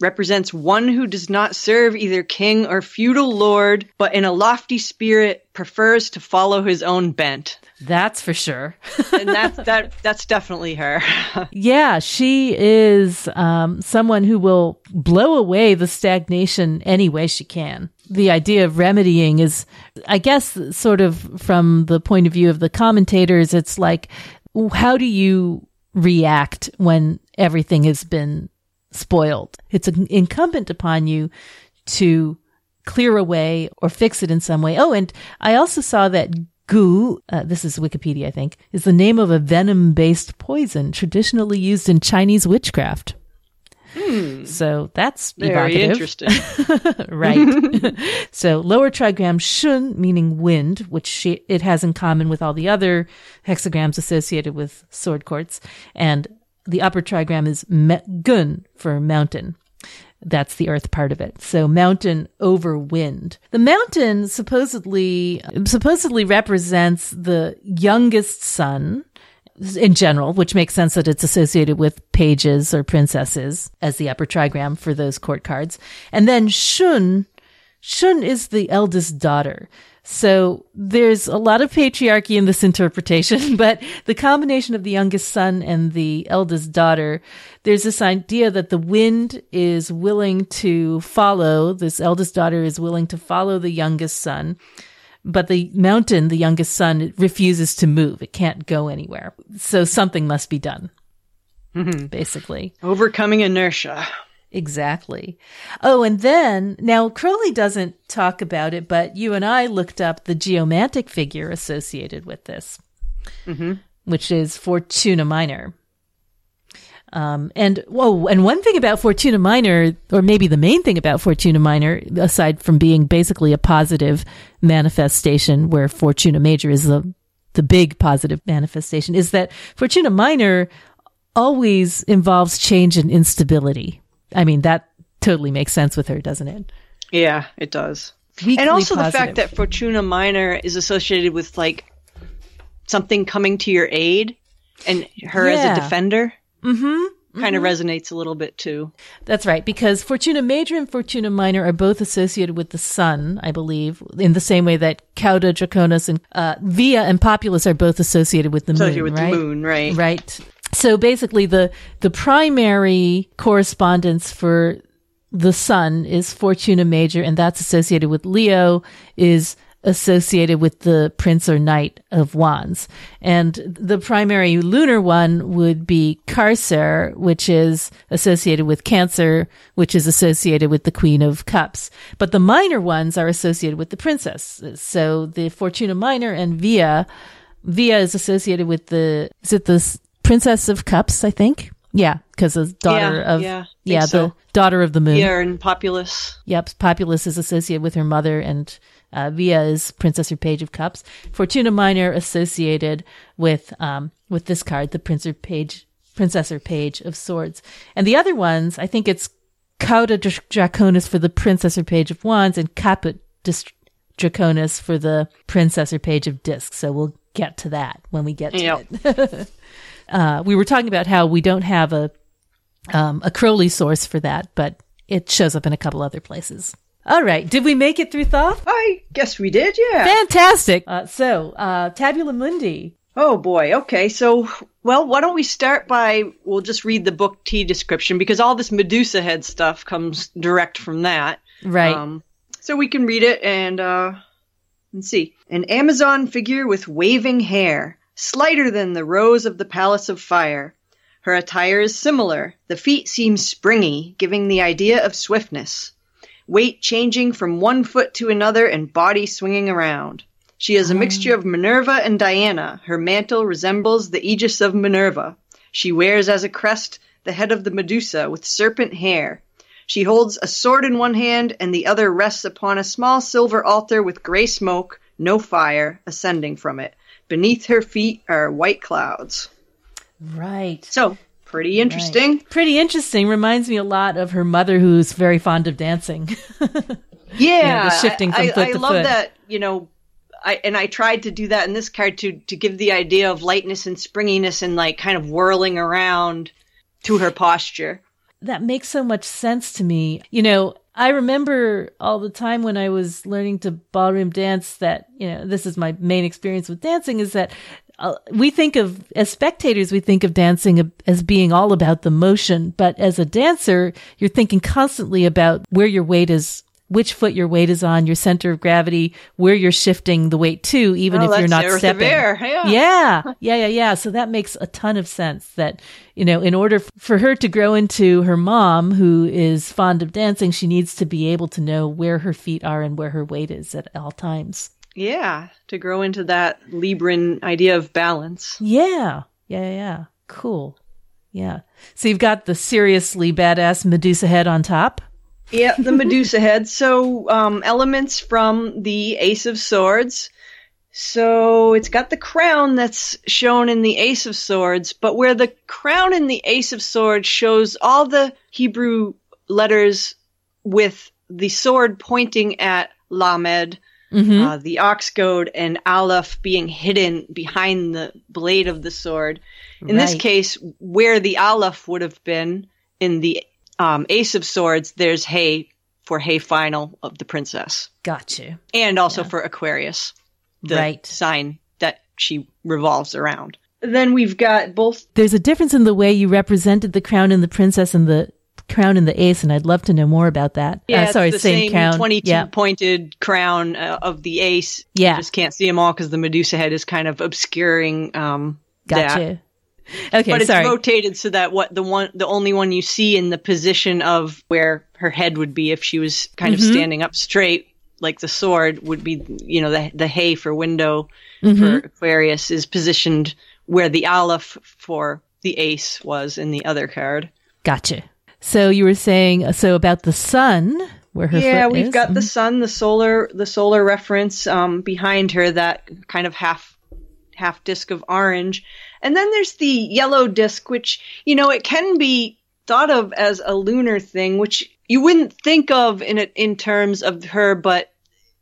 represents one who does not serve either king or feudal lord, but in a lofty spirit prefers to follow his own bent. That's for sure. And that's *laughs* that that's definitely her. *laughs* Yeah, she is um, someone who will blow away the stagnation any way she can. The idea of remedying is, I guess, sort of from the point of view of the commentators, it's like, how do you react when everything has been spoiled? It's incumbent upon you to clear away or fix it in some way. Oh, and I also saw that Gu, uh, this is Wikipedia, I think, is the name of a venom based poison traditionally used in Chinese witchcraft. So that's Very interesting. *laughs* right? *laughs* so lower trigram shun, meaning wind, which she, it has in common with all the other hexagrams associated with sword courts, and the upper trigram is me- gun for mountain. That's the earth part of it. So mountain over wind. The mountain supposedly supposedly represents the youngest son in general, which makes sense that it's associated with pages or princesses as the upper trigram for those court cards. And then Shun, Shun is the eldest daughter. So there's a lot of patriarchy in this interpretation, *laughs* but the combination of the youngest son and the eldest daughter, there's this idea that the wind is willing to follow, this eldest daughter is willing to follow the youngest son but the mountain, the youngest son, refuses to move. It can't go anywhere. So something must be done. Mm-hmm. Basically. Overcoming inertia. Exactly. Oh, and then now Crowley doesn't talk about it, but you and I looked up the geomantic figure associated with this, which is Fortuna Minor. Um, and whoa, and one thing about Fortuna Minor, or maybe the main thing about Fortuna Minor, aside from being basically a positive manifestation, where Fortuna Major is the the big positive manifestation, is that Fortuna Minor always involves change and instability. I mean, that totally makes sense with her, doesn't it? Yeah, it does. Weakly and also the fact that Fortuna Minor is associated with like something coming to your aid and her Yeah. as a defender. Mm-hmm. Kind of resonates a little bit too. That's right, because Fortuna Major and Fortuna Minor are both associated with the sun, I believe, in the same way that Cauda, Draconis, and uh, Via and Populus are both associated with the Associated moon, with right? the moon, right? Right. So basically, the the primary correspondence for the sun is Fortuna Major, and that's associated with Leo. Is associated with the Prince or Knight of Wands. And the primary lunar one would be Carcer, which is associated with Cancer, which is associated with the Queen of Cups. But the minor ones are associated with the Princess. So the Fortuna Minor and Via, Via is associated with the, is it the Princess of Cups, I think? Yeah, because the daughter Yeah, of yeah, yeah, the so. daughter of the moon. Yeah, and Populus. Yep, Populus is associated with her mother, and uh, Via is Princess or Page of Cups. Fortuna Minor associated with um, with this card, the Prince or Page, Princess or Page of Swords. And the other ones, I think it's Cauda Dr- Draconis for the Princess or Page of Wands, and Caput Draconis for the Princess or Page of Discs. So we'll get to that when we get to Yep. it. *laughs* uh, we were talking about how we don't have a um, a Crowley source for that, but it shows up in a couple other places. All right, did we make it through Thoth? I guess we did, yeah. Fantastic. Uh, so, uh, Tabula Mundi. Oh boy. Okay. So, well, why don't we start by we'll just read the book T description because all this Medusa head stuff comes direct from that. Right. Um, so we can read it and uh, and see. An Amazon figure with waving hair, slighter than the rose of the Palace of Fire. Her attire is similar. The feet seem springy, giving the idea of swiftness. Weight changing from one foot to another and body swinging around. She is a mixture of Minerva and Diana. Her mantle resembles the aegis of Minerva. She wears as a crest the head of the Medusa with serpent hair. She holds a sword in one hand, and the other rests upon a small silver altar with gray smoke, no fire, ascending from it. Beneath her feet are white clouds. right. So, pretty interesting. Pretty interesting. Reminds me a lot of her mother, who's very fond of dancing. *laughs* Yeah, the shifting from I, foot I to love foot. that. You know, I and I tried to do that in this card to to give the idea of lightness and springiness and like kind of whirling around to her posture. That makes so much sense to me. You know, I remember all the time when I was learning to ballroom dance that, you know, this is my main experience with dancing is that uh, we think of, as spectators, we think of dancing as being all about the motion. But as a dancer, you're thinking constantly about where your weight is, which foot your weight is on, your center of gravity, where you're shifting the weight to, even Oh, if you're not stepping. Yeah. yeah, yeah, yeah, yeah. So that makes a ton of sense that, you know, in order for her to grow into her mom, who is fond of dancing, she needs to be able to know where her feet are and where her weight is at all times. Yeah, to grow into that Libran idea of balance. Yeah, yeah, yeah, yeah. Cool. Yeah. So you've got the seriously badass Medusa head on top. Yeah, the Medusa head. So, um, elements from the Ace of Swords. So it's got the crown that's shown in the Ace of Swords, but where the crown in the Ace of Swords shows all the Hebrew letters with the sword pointing at Lamed, Mm-hmm. uh, the ox goad, and Aleph being hidden behind the blade of the sword. In this case, where the Aleph would have been in the um, Ace of Swords, there's Hay for Hay Final of the Princess, Got you. and also for Aquarius, the Right. sign that she revolves around. Then we've got both There's a difference in the way you represented the crown and the princess and the crown and the ace, and I'd love to know more about that. Yeah, uh, sorry, the same, same crown. 22 Yeah. pointed crown uh, of the ace. Yeah. You just can't see them all because the Medusa head is kind of obscuring um, that. *laughs* Okay, But it's sorry. rotated so that what the one, the only one you see in the position of where her head would be if she was kind Mm-hmm. of standing up straight, like the sword would be, you know, the the hay for window Mm-hmm. for Aquarius is positioned where the Aleph for the ace was in the other card. Gotcha. So you were saying so about the sun, where her yeah, we've is? got the sun, the solar, the solar reference um, behind her, that kind of half half disc of orange, and then there's the yellow disc, which you know it can be thought of as a lunar thing, which you wouldn't think of in it in terms of her, but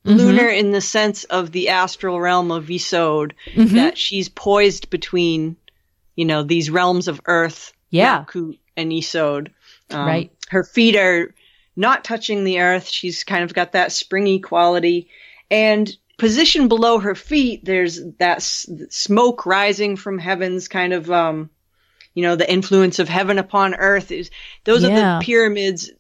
Mm-hmm. lunar in the sense of the astral realm of Yesod, Mm-hmm. that she's poised between, you know, these realms of Earth, Yeah. Malkuth, and Yesod. Um, Right. Her feet are not touching the earth. She's kind of got that springy quality. And positioned below her feet, there's that s- smoke rising from heavens, kind of, um, you know, the influence of heaven upon earth. Is Those are the pyramids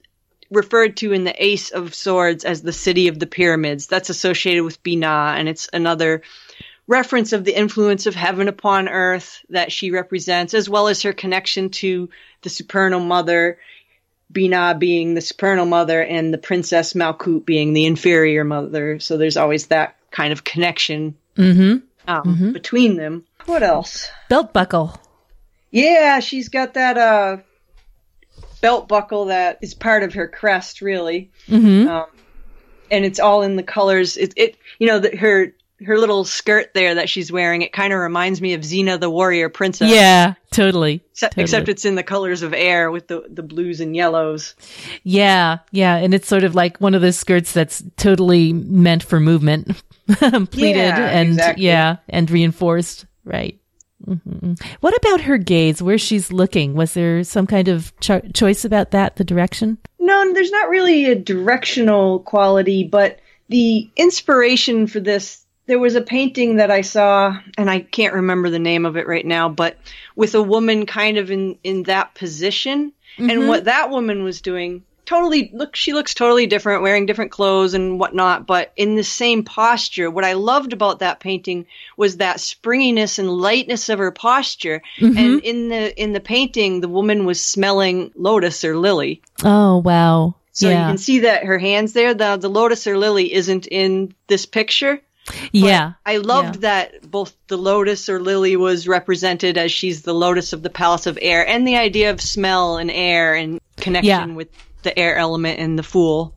referred to in the Ace of Swords as the city of the pyramids. That's associated with Binah, and it's another reference of the influence of heaven upon earth that she represents, as well as her connection to the supernal mother, Binah being the supernal mother, and the princess Malkuth being the inferior mother. So there's always that kind of connection Mm-hmm. um, between them. What else? belt buckle. Yeah, she's got that uh, belt buckle that is part of her crest, really, Mm-hmm. um, and it's all in the colors. It, it you know, the, her her little skirt there that she's wearing. It kind of reminds me of Xena the Warrior Princess. Yeah, totally. Except, totally. except it's in the colors of air with the the blues and yellows. Yeah, yeah, and it's sort of like one of those skirts that's totally meant for movement, *laughs* pleated Yeah, and exactly. yeah, and reinforced. Right. hmm What about her gaze? Where she's looking? Was there some kind of cho- choice about that? The direction? No, there's not really a directional quality, but the inspiration for this, there was a painting that I saw, and I can't remember the name of it right now, but with a woman kind of in, in that position. And what that woman was doing, totally, look, she looks totally different, wearing different clothes and whatnot, but in the same posture. What I loved about that painting was that springiness and lightness of her posture. Mm-hmm. And in the, in the painting, the woman was smelling lotus or lily. Oh wow! So yeah, you can see that her hands there, the the lotus or lily isn't in this picture. yeah, I loved that both the lotus or lily was represented as she's the lotus of the palace of air, and the idea of smell and air and connection Yeah. with the air element and the fool.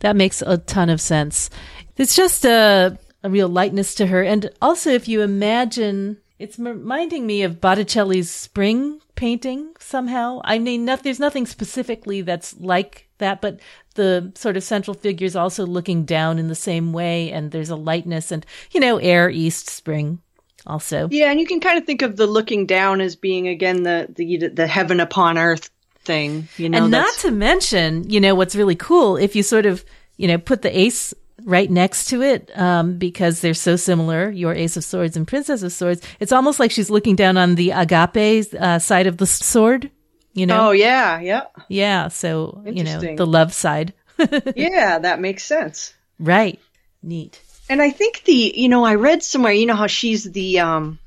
that makes a ton of sense. It's just a a real lightness to her, and also if you imagine. It's reminding me of Botticelli's spring painting somehow. I mean, not, there's nothing specifically that's like that, but the sort of central figure is also looking down in the same way, and there's a lightness and, you know, air, east, spring also. Yeah, and you can kind of think of the looking down as being again the the the heaven upon earth thing. You know, and not to mention, you know, what's really cool if you sort of, you know, put the ace right next to it, um, because they're so similar, your ace of swords and princess of swords. It's almost like she's looking down on the agape uh, side of the sword, you know? oh yeah, yeah, Yeah. So, you know, the love side. *laughs* yeah. That makes sense. right. Neat. And I think the, you know, I read somewhere, you know how she's the um,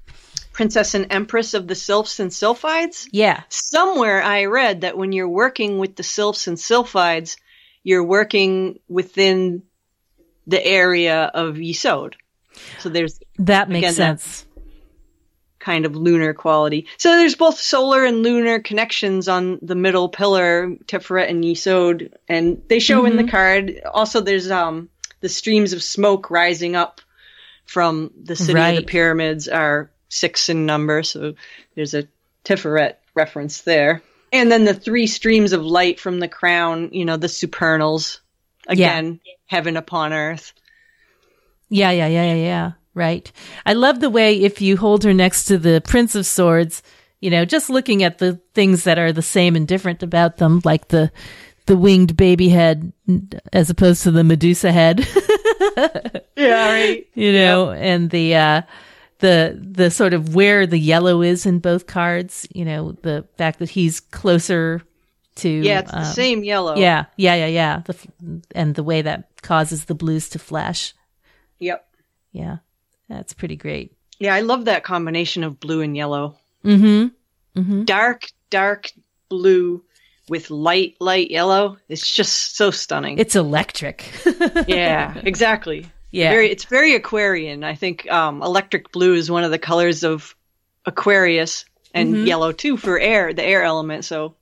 princess and empress of the sylphs and sylphides? Yeah. Somewhere I read that when you're working with the sylphs and sylphides, you're working within the area of Yesod. So there's That makes Again, that- sense. kind of lunar quality. So there's both solar and lunar connections on the middle pillar, Tiferet and Yesod, and they show in Mm-hmm. the card. Also, there's um the streams of smoke rising up from the city of the pyramids are six in number, so there's a Tiferet reference there. And then the three streams of light from the crown, you know, the supernals, again, heaven upon earth. Yeah, yeah, yeah, yeah, yeah. Right. I love the way if you hold her next to the Prince of Swords, you know, just looking at the things that are the same and different about them, like the the winged baby head as opposed to the Medusa head, *laughs* Yeah, right. you know, and the uh the the sort of where the yellow is in both cards, you know, the fact that he's closer to Yeah, it's the um, same yellow. Yeah, yeah, yeah, yeah. The, and the way that causes the blues to flash. Yep. Yeah. That's pretty great. Yeah, I love that combination of blue and yellow. Mm Mhm. Dark, dark blue with light, light yellow. It's just so stunning. It's electric. *laughs* yeah, exactly. Yeah. Very, it's very Aquarian. I think um, electric blue is one of the colors of Aquarius, and Mm-hmm. yellow too for air, the air element. So,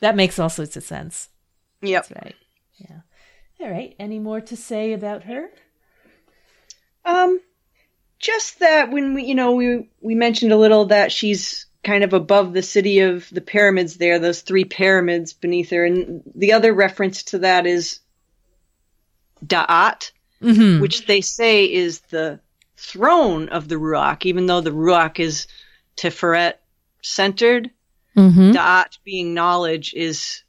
that makes all sorts of sense. yep. That's right. Yeah. All right. Any more to say about her? Um, just that when we, you know, we we mentioned a little that she's kind of above the city of the pyramids there, those three pyramids beneath her, and the other reference to that is Da'at, Mm-hmm. which they say is the throne of the Ruach, even though the Ruach is Tiferet centered. Mm-hmm. Da'at being knowledge is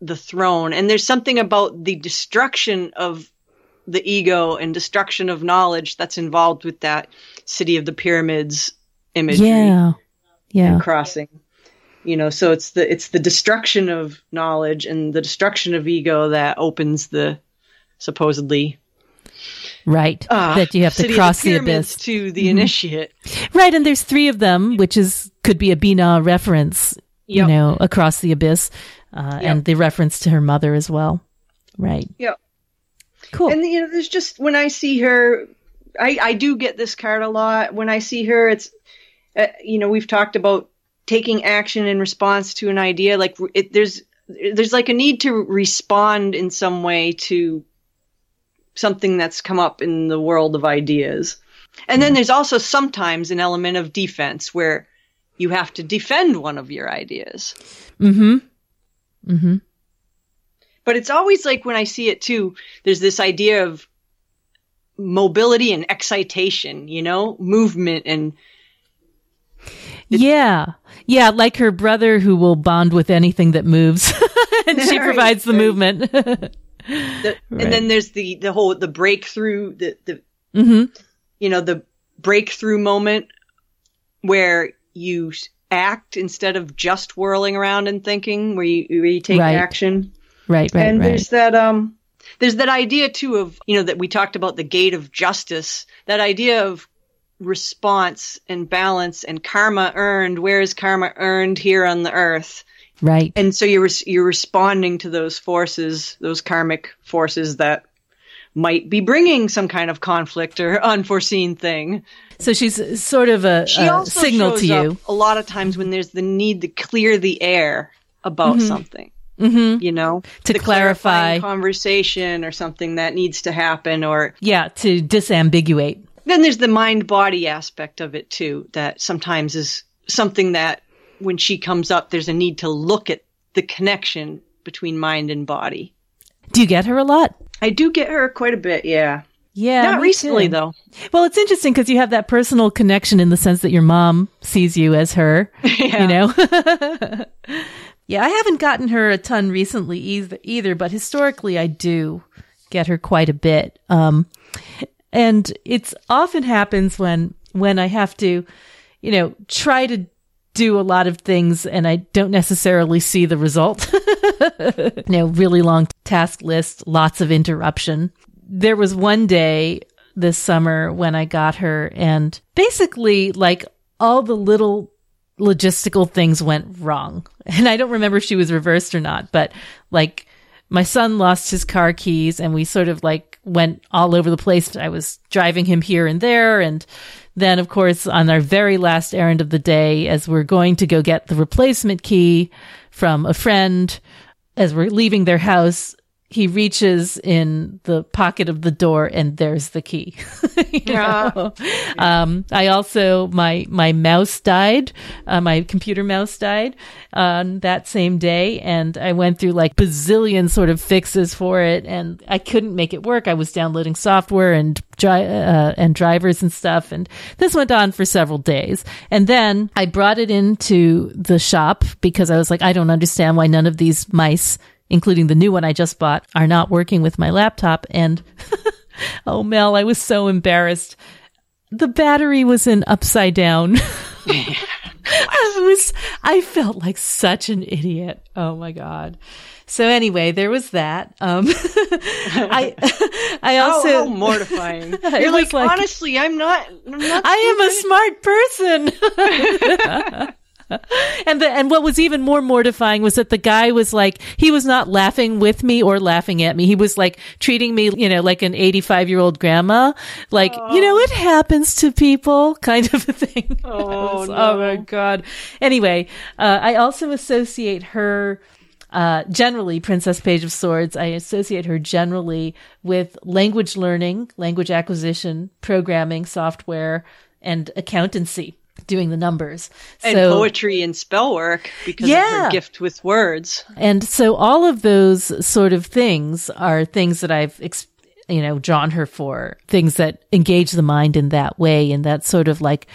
the throne. And there's something about the destruction of the ego and destruction of knowledge that's involved with that city of the pyramids imagery Yeah. Yeah. and crossing. You know, so it's the it's the destruction of knowledge and the destruction of ego that opens the supposedly Right. uh, that you have to cross the, pyramids abyss. Mm-hmm. to the initiate. Right. And there's three of them, which is could be a Binah reference, you know, across the abyss, uh, Yep. and the reference to her mother as well. Right. Yep. Cool. And you know, there's just when I see her, I I do get this card a lot. When I see her, it's uh, you know we've talked about taking action in response to an idea. Like it, there's there's like a need to respond in some way to something that's come up in the world of ideas. And then there's also sometimes an element of defense where you have to defend one of your ideas. Mm-hmm. Mm-hmm. But it's always like when I see it too, there's this idea of mobility and excitation, you know, movement and Yeah. Yeah, like her brother who will bond with anything that moves. *laughs* and she *laughs* Right, provides the right. movement. *laughs* the, Right. and then there's the the whole the breakthrough the the hmm you know the breakthrough moment where you act instead of just whirling around and thinking where you where you take Right. action Right, right, and right. there's that um there's that idea too of you know that we talked about the gate of justice that idea of response and balance and karma earned where is karma earned here on the earth Right. and so you're you're responding to those forces those karmic forces that might be bringing some kind of conflict or unforeseen thing So she's sort of a, she a also signal shows to up you. a lot of times when there's the need to clear the air about something hmm you know To The clarify. conversation or something that needs to happen or Yeah, to disambiguate. then there's the mind body aspect of it too that sometimes is something that when she comes up there's a need to look at the connection between mind and body Do you get her a lot? i do get her quite a bit yeah Yeah. not recently too. though Well, it's interesting because you have that personal connection in the sense that your mom sees you as her, Yeah. *laughs* you know? *laughs* yeah, I haven't gotten her a ton recently either, either, but historically I do get her quite a bit. Um, and it's often happens when, when I have to, you know, try to do a lot of things and I don't necessarily see the result. *laughs* you know, really long task list, lots of interruption. There was one day this summer when I got her and basically like all the little logistical things went wrong. *laughs* And I don't remember if she was reversed or not, but like my son lost his car keys and we sort of like went all over the place. I was driving him here and there. And then, of course, on our very last errand of the day, as we're going to go get the replacement key from a friend, as we're leaving their house, he reaches in the pocket of the door and there's the key. *laughs* Yeah. Um, I also, my, my mouse died. Uh, my computer mouse died on that same day. And I went through like bazillion sort of fixes for it and I couldn't make it work. I was downloading software and dri- uh, and drivers and stuff. And this went on for several days. And then I brought it into the shop because I was like, I don't understand why none of these mice including the new one I just bought, are not working with my laptop. And *laughs* oh, Mel, I was so embarrassed. The battery was in upside down. *laughs* I was, I felt like such an idiot. Oh my God. So anyway, there was that. Um, *laughs* I, I also, how mortifying you're like, like- honestly i'm not i'm not I am a smart person. *laughs* and the, and what was even more mortifying was that the guy was like he was not laughing with me or laughing at me. He was like treating me, you know, like an 85-year-old grandma, like, you know, it happens to people *laughs* kind of a thing. *laughs* Oh, was- oh my god. Anyway, uh, I also associate her uh, generally, Princess Page of Swords, I associate her generally with language learning, language acquisition, programming, software, and accountancy, doing the numbers. and so, poetry and spell work because of her gift with words and so all of those sort of things are things that I've, you know, drawn her for, things that engage the mind in that way, in that sort of like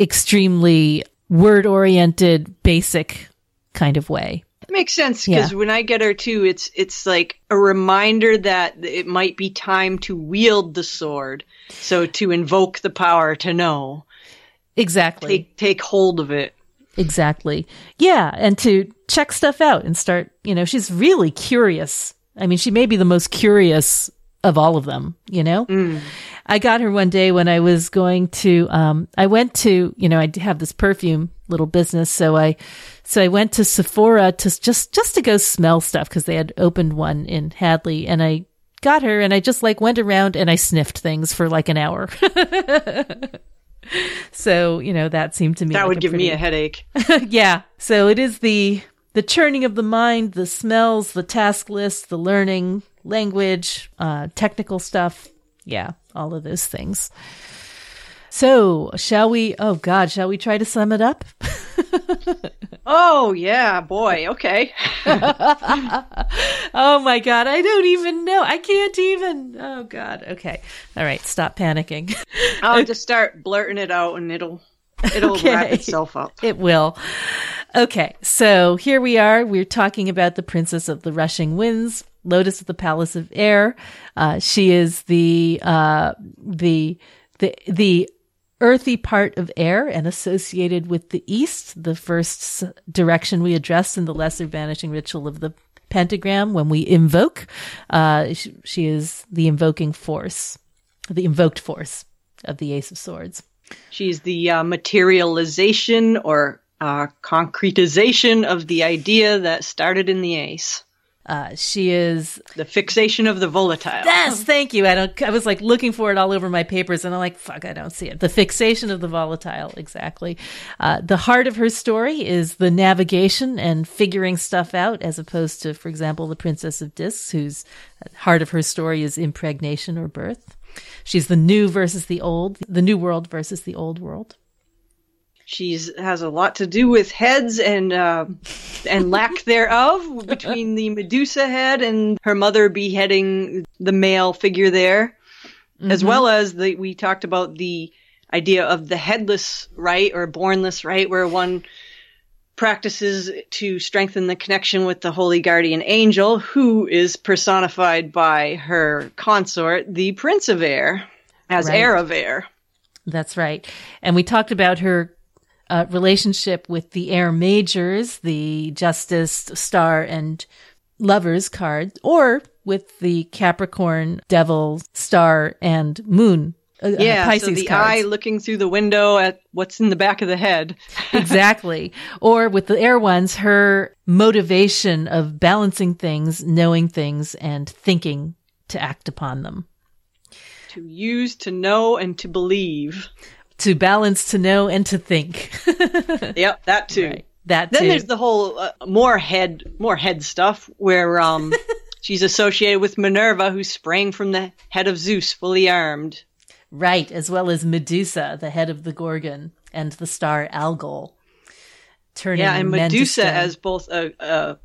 extremely word oriented, basic kind of way. It makes sense because Yeah. when I get her too, it's it's like a reminder that it might be time to wield the sword. So to invoke the power to know, Exactly. take take hold of it. Exactly. Yeah. And to check stuff out and start, you know, she's really curious. I mean, she may be the most curious of all of them, you know? I got her one day when I was going to, um, I went to, you know, I have this perfume little business. So I, so I went to Sephora to just, just to go smell stuff because they had opened one in Hadley and I got her and I just like went around and I sniffed things for like an hour. *laughs* *laughs* so, you know, that seemed to me That like would give me a headache. *laughs* yeah. So it is the the churning of the mind, the smells, the task list, the learning, language, uh, technical stuff. Yeah, all of those things. So, shall we? Oh God, shall we try to sum it up? *laughs* *laughs* Oh yeah, boy. Okay. *laughs* Oh my God, I don't even know. I can't even. Oh God. Okay. All right. Stop panicking. I'll just *laughs* start blurting it out, and it'll it'll Okay. wrap itself up. It will. Okay, so here we are. We're talking about the Princess of the Rushing Winds, Lotus of the Palace of Air. Uh, she is the uh, the the the earthy part of air and associated with the east, the first direction we address in the lesser banishing ritual of the pentagram when we invoke. Uh, she, is the invoking force, the invoked force of the Ace of Swords. She's the uh, materialization or uh, concretization of the idea that started in the ace. Uh, she is The fixation of the volatile. Yes, thank you. I don't. I was like looking for it all over my papers, and I'm like, fuck, I don't see it. The fixation of the volatile, exactly. Uh, the heart of her story is the navigation and figuring stuff out, as opposed to, for example, the Princess of Discs, whose heart of her story is impregnation or birth. She's the new versus the old, the new world versus the old world. She's has a lot to do with heads and uh, and lack *laughs* thereof between the Medusa head and her mother beheading the male figure there, as well as the we talked about the idea of the headless rite or bornless rite, where one practices to strengthen the connection with the holy guardian angel, who is personified by her consort, the Prince of Air, as Right. heir of air. That's right. And we talked about her uh, relationship with the air majors, the justice, star, and lovers card, or with the Capricorn, devil, star, and moon. uh, uh, Yeah, Pisces so the cards. eye looking through the window at what's in the back of the head. *laughs* exactly. Or with the air ones, her motivation of balancing things, knowing things, and thinking to act upon them. to use, to know, and to believe. To balance, to know, and to think. *laughs* Yep, that too. Right. That Then too. there's the whole uh, more head, more head stuff where um *laughs* she's associated with Minerva, who sprang from the head of Zeus, fully armed. Right, as well as Medusa, the head of the Gorgon, and the star Algol. Turning Yeah, and Medusa as both a, a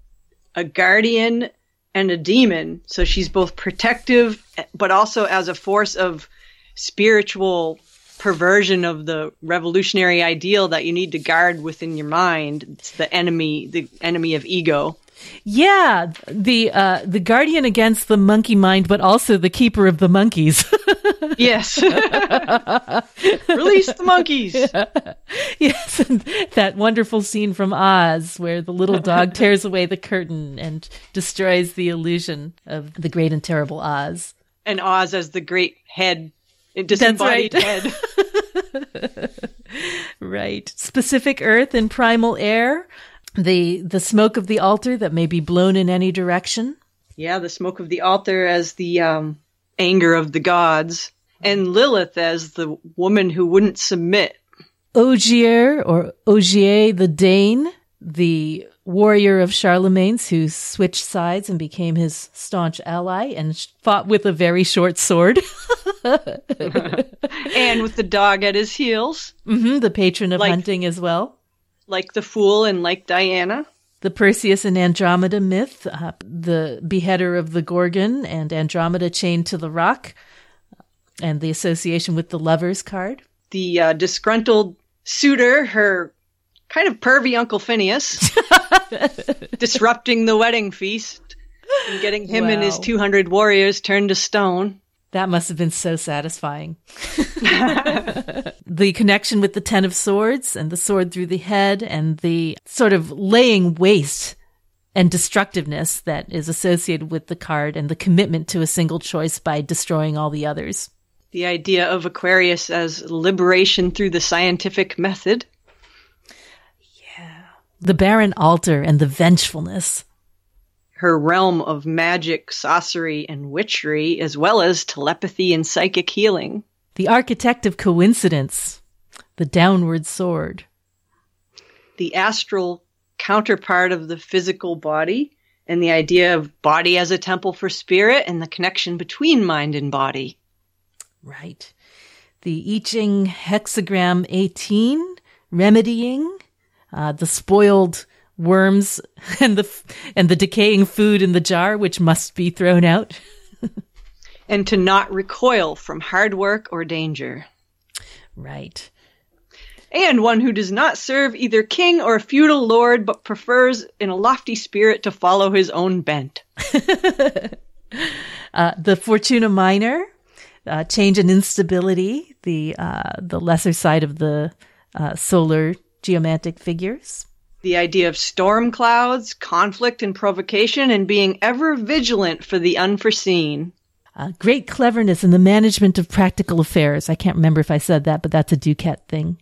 a guardian and a demon. So she's both protective, but also as a force of spiritual perversion of the revolutionary ideal that you need to guard within your mind. It's the enemy, the enemy of ego. yeah, the uh, the guardian against the monkey mind, but also the keeper of the monkeys. *laughs* Yes. *laughs* Release the monkeys. *laughs* yes, and that wonderful scene from Oz where the little dog tears away the curtain and destroys the illusion of the great and terrible Oz. And Oz as the great head, disembodied right. head. *laughs* Right. Specific earth and primal air. The the smoke of the altar that may be blown in any direction. Yeah, the smoke of the altar as the um, anger of the gods. And Lilith as the woman who wouldn't submit. Ogier or Ogier the Dane, the warrior of Charlemagne's who switched sides and became his staunch ally and fought with a very short sword. *laughs* And with the dog at his heels, hmm the patron of Like- hunting as well. like the fool and like Diana. The Perseus and Andromeda myth, uh, the beheader of the Gorgon and Andromeda chained to the rock, and the association with the lovers card. The uh, disgruntled suitor, her kind of pervy Uncle Phineus, *laughs* *laughs* disrupting the wedding feast and getting him and his 200 warriors turned to stone. That must have been so satisfying. the connection with the Ten of Swords and the sword through the head and the sort of laying waste and destructiveness that is associated with the card and the commitment to a single choice by destroying all the others. The idea of Aquarius as liberation through the scientific method. The barren altar and the vengefulness. Her realm of magic, sorcery, and witchery, as well as telepathy and psychic healing. The architect of coincidence. the downward sword. The astral counterpart of the physical body, and the idea of body as a temple for spirit and the connection between mind and body. Right. The I Ching hexagram 18, remedying uh, the spoiled worms *laughs* and the and the decaying food in the jar, which must be thrown out. *laughs* And to not recoil from hard work or danger. Right. And one who does not serve either king or feudal lord, but prefers in a lofty spirit to follow his own bent. *laughs* Uh, the Fortuna Minor, uh, change and instability, the uh, the lesser side of the uh, solar geomantic figures. The idea of storm clouds, conflict and provocation, and being ever vigilant for the unforeseen. Uh, great cleverness in the management of practical affairs. I can't remember if I said that, but that's a DuQuette thing.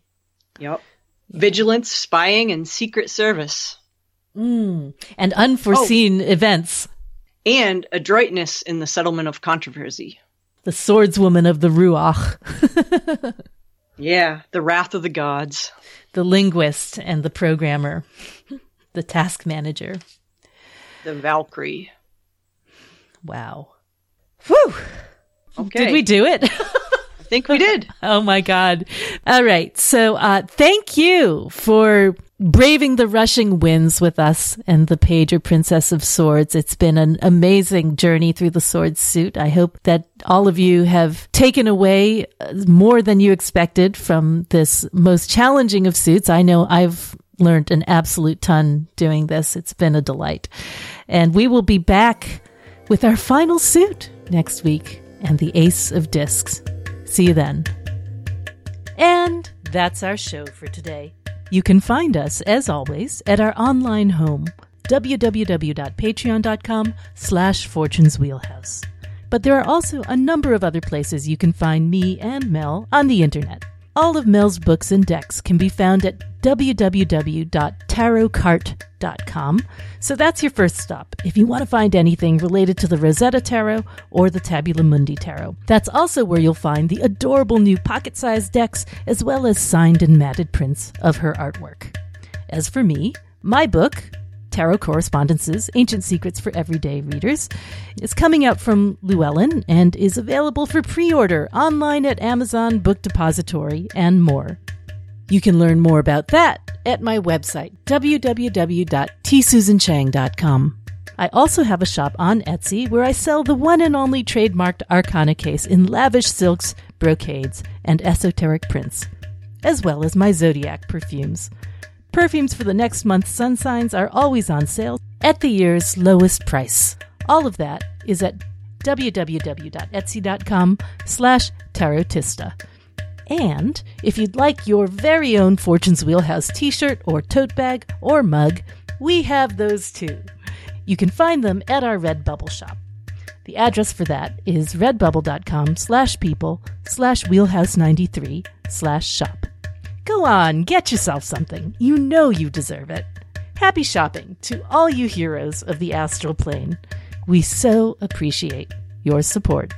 Yep. Vigilance, spying, and secret service. And unforeseen events. And adroitness in the settlement of controversy. The swordswoman of the Ruach, *laughs* Yeah, the wrath of the gods. The linguist and the programmer, the task manager. The Valkyrie. Wow. Whew. Okay. Did we do it? I think we did. *laughs* Oh my God. All right. So, uh, thank you for braving the rushing winds with us and the page or princess of swords. It's been an amazing journey through the sword suit. I hope that all of you have taken away uh, more than you expected from this most challenging of suits. I know I've learned an absolute ton doing this. It's been a delight. And we will be back with our final suit next week and the ace of discs. See you then. And that's our show for today. You can find us, as always, at our online home, www.patreon.com slash Fortune's Wheelhouse. But there are also a number of other places you can find me and Mel on the internet. All of Mel's books and decks can be found at www.tarotcart.com. So that's your first stop if you want to find anything related to the Rosetta Tarot or the Tabula Mundi Tarot. That's also where you'll find the adorable new pocket sized decks as well as signed and matted prints of her artwork. As for me, my book, Tarot Correspondences Ancient Secrets for Everyday Readers, is coming out from Llewellyn and is available for pre order online at Amazon Book Depository and more. You can learn more about that at my website, www.tsusanchang.com. I also have a shop on Etsy where I sell the one and only trademarked Arcana case in lavish silks, brocades, and esoteric prints, as well as my Zodiac perfumes. Perfumes for the next month's sun signs are always on sale at the year's lowest price. All of that is at www.etsy.com slash tarotista. And if you'd like your very own Fortune's Wheelhouse t shirt or tote bag or mug, we have those too. You can find them at our Redbubble shop. The address for that is redbubble.com slash people slash wheelhouse93 slash shop. Go on, get yourself something. You know you deserve it. Happy shopping to all you heroes of the astral plane. We so appreciate your support.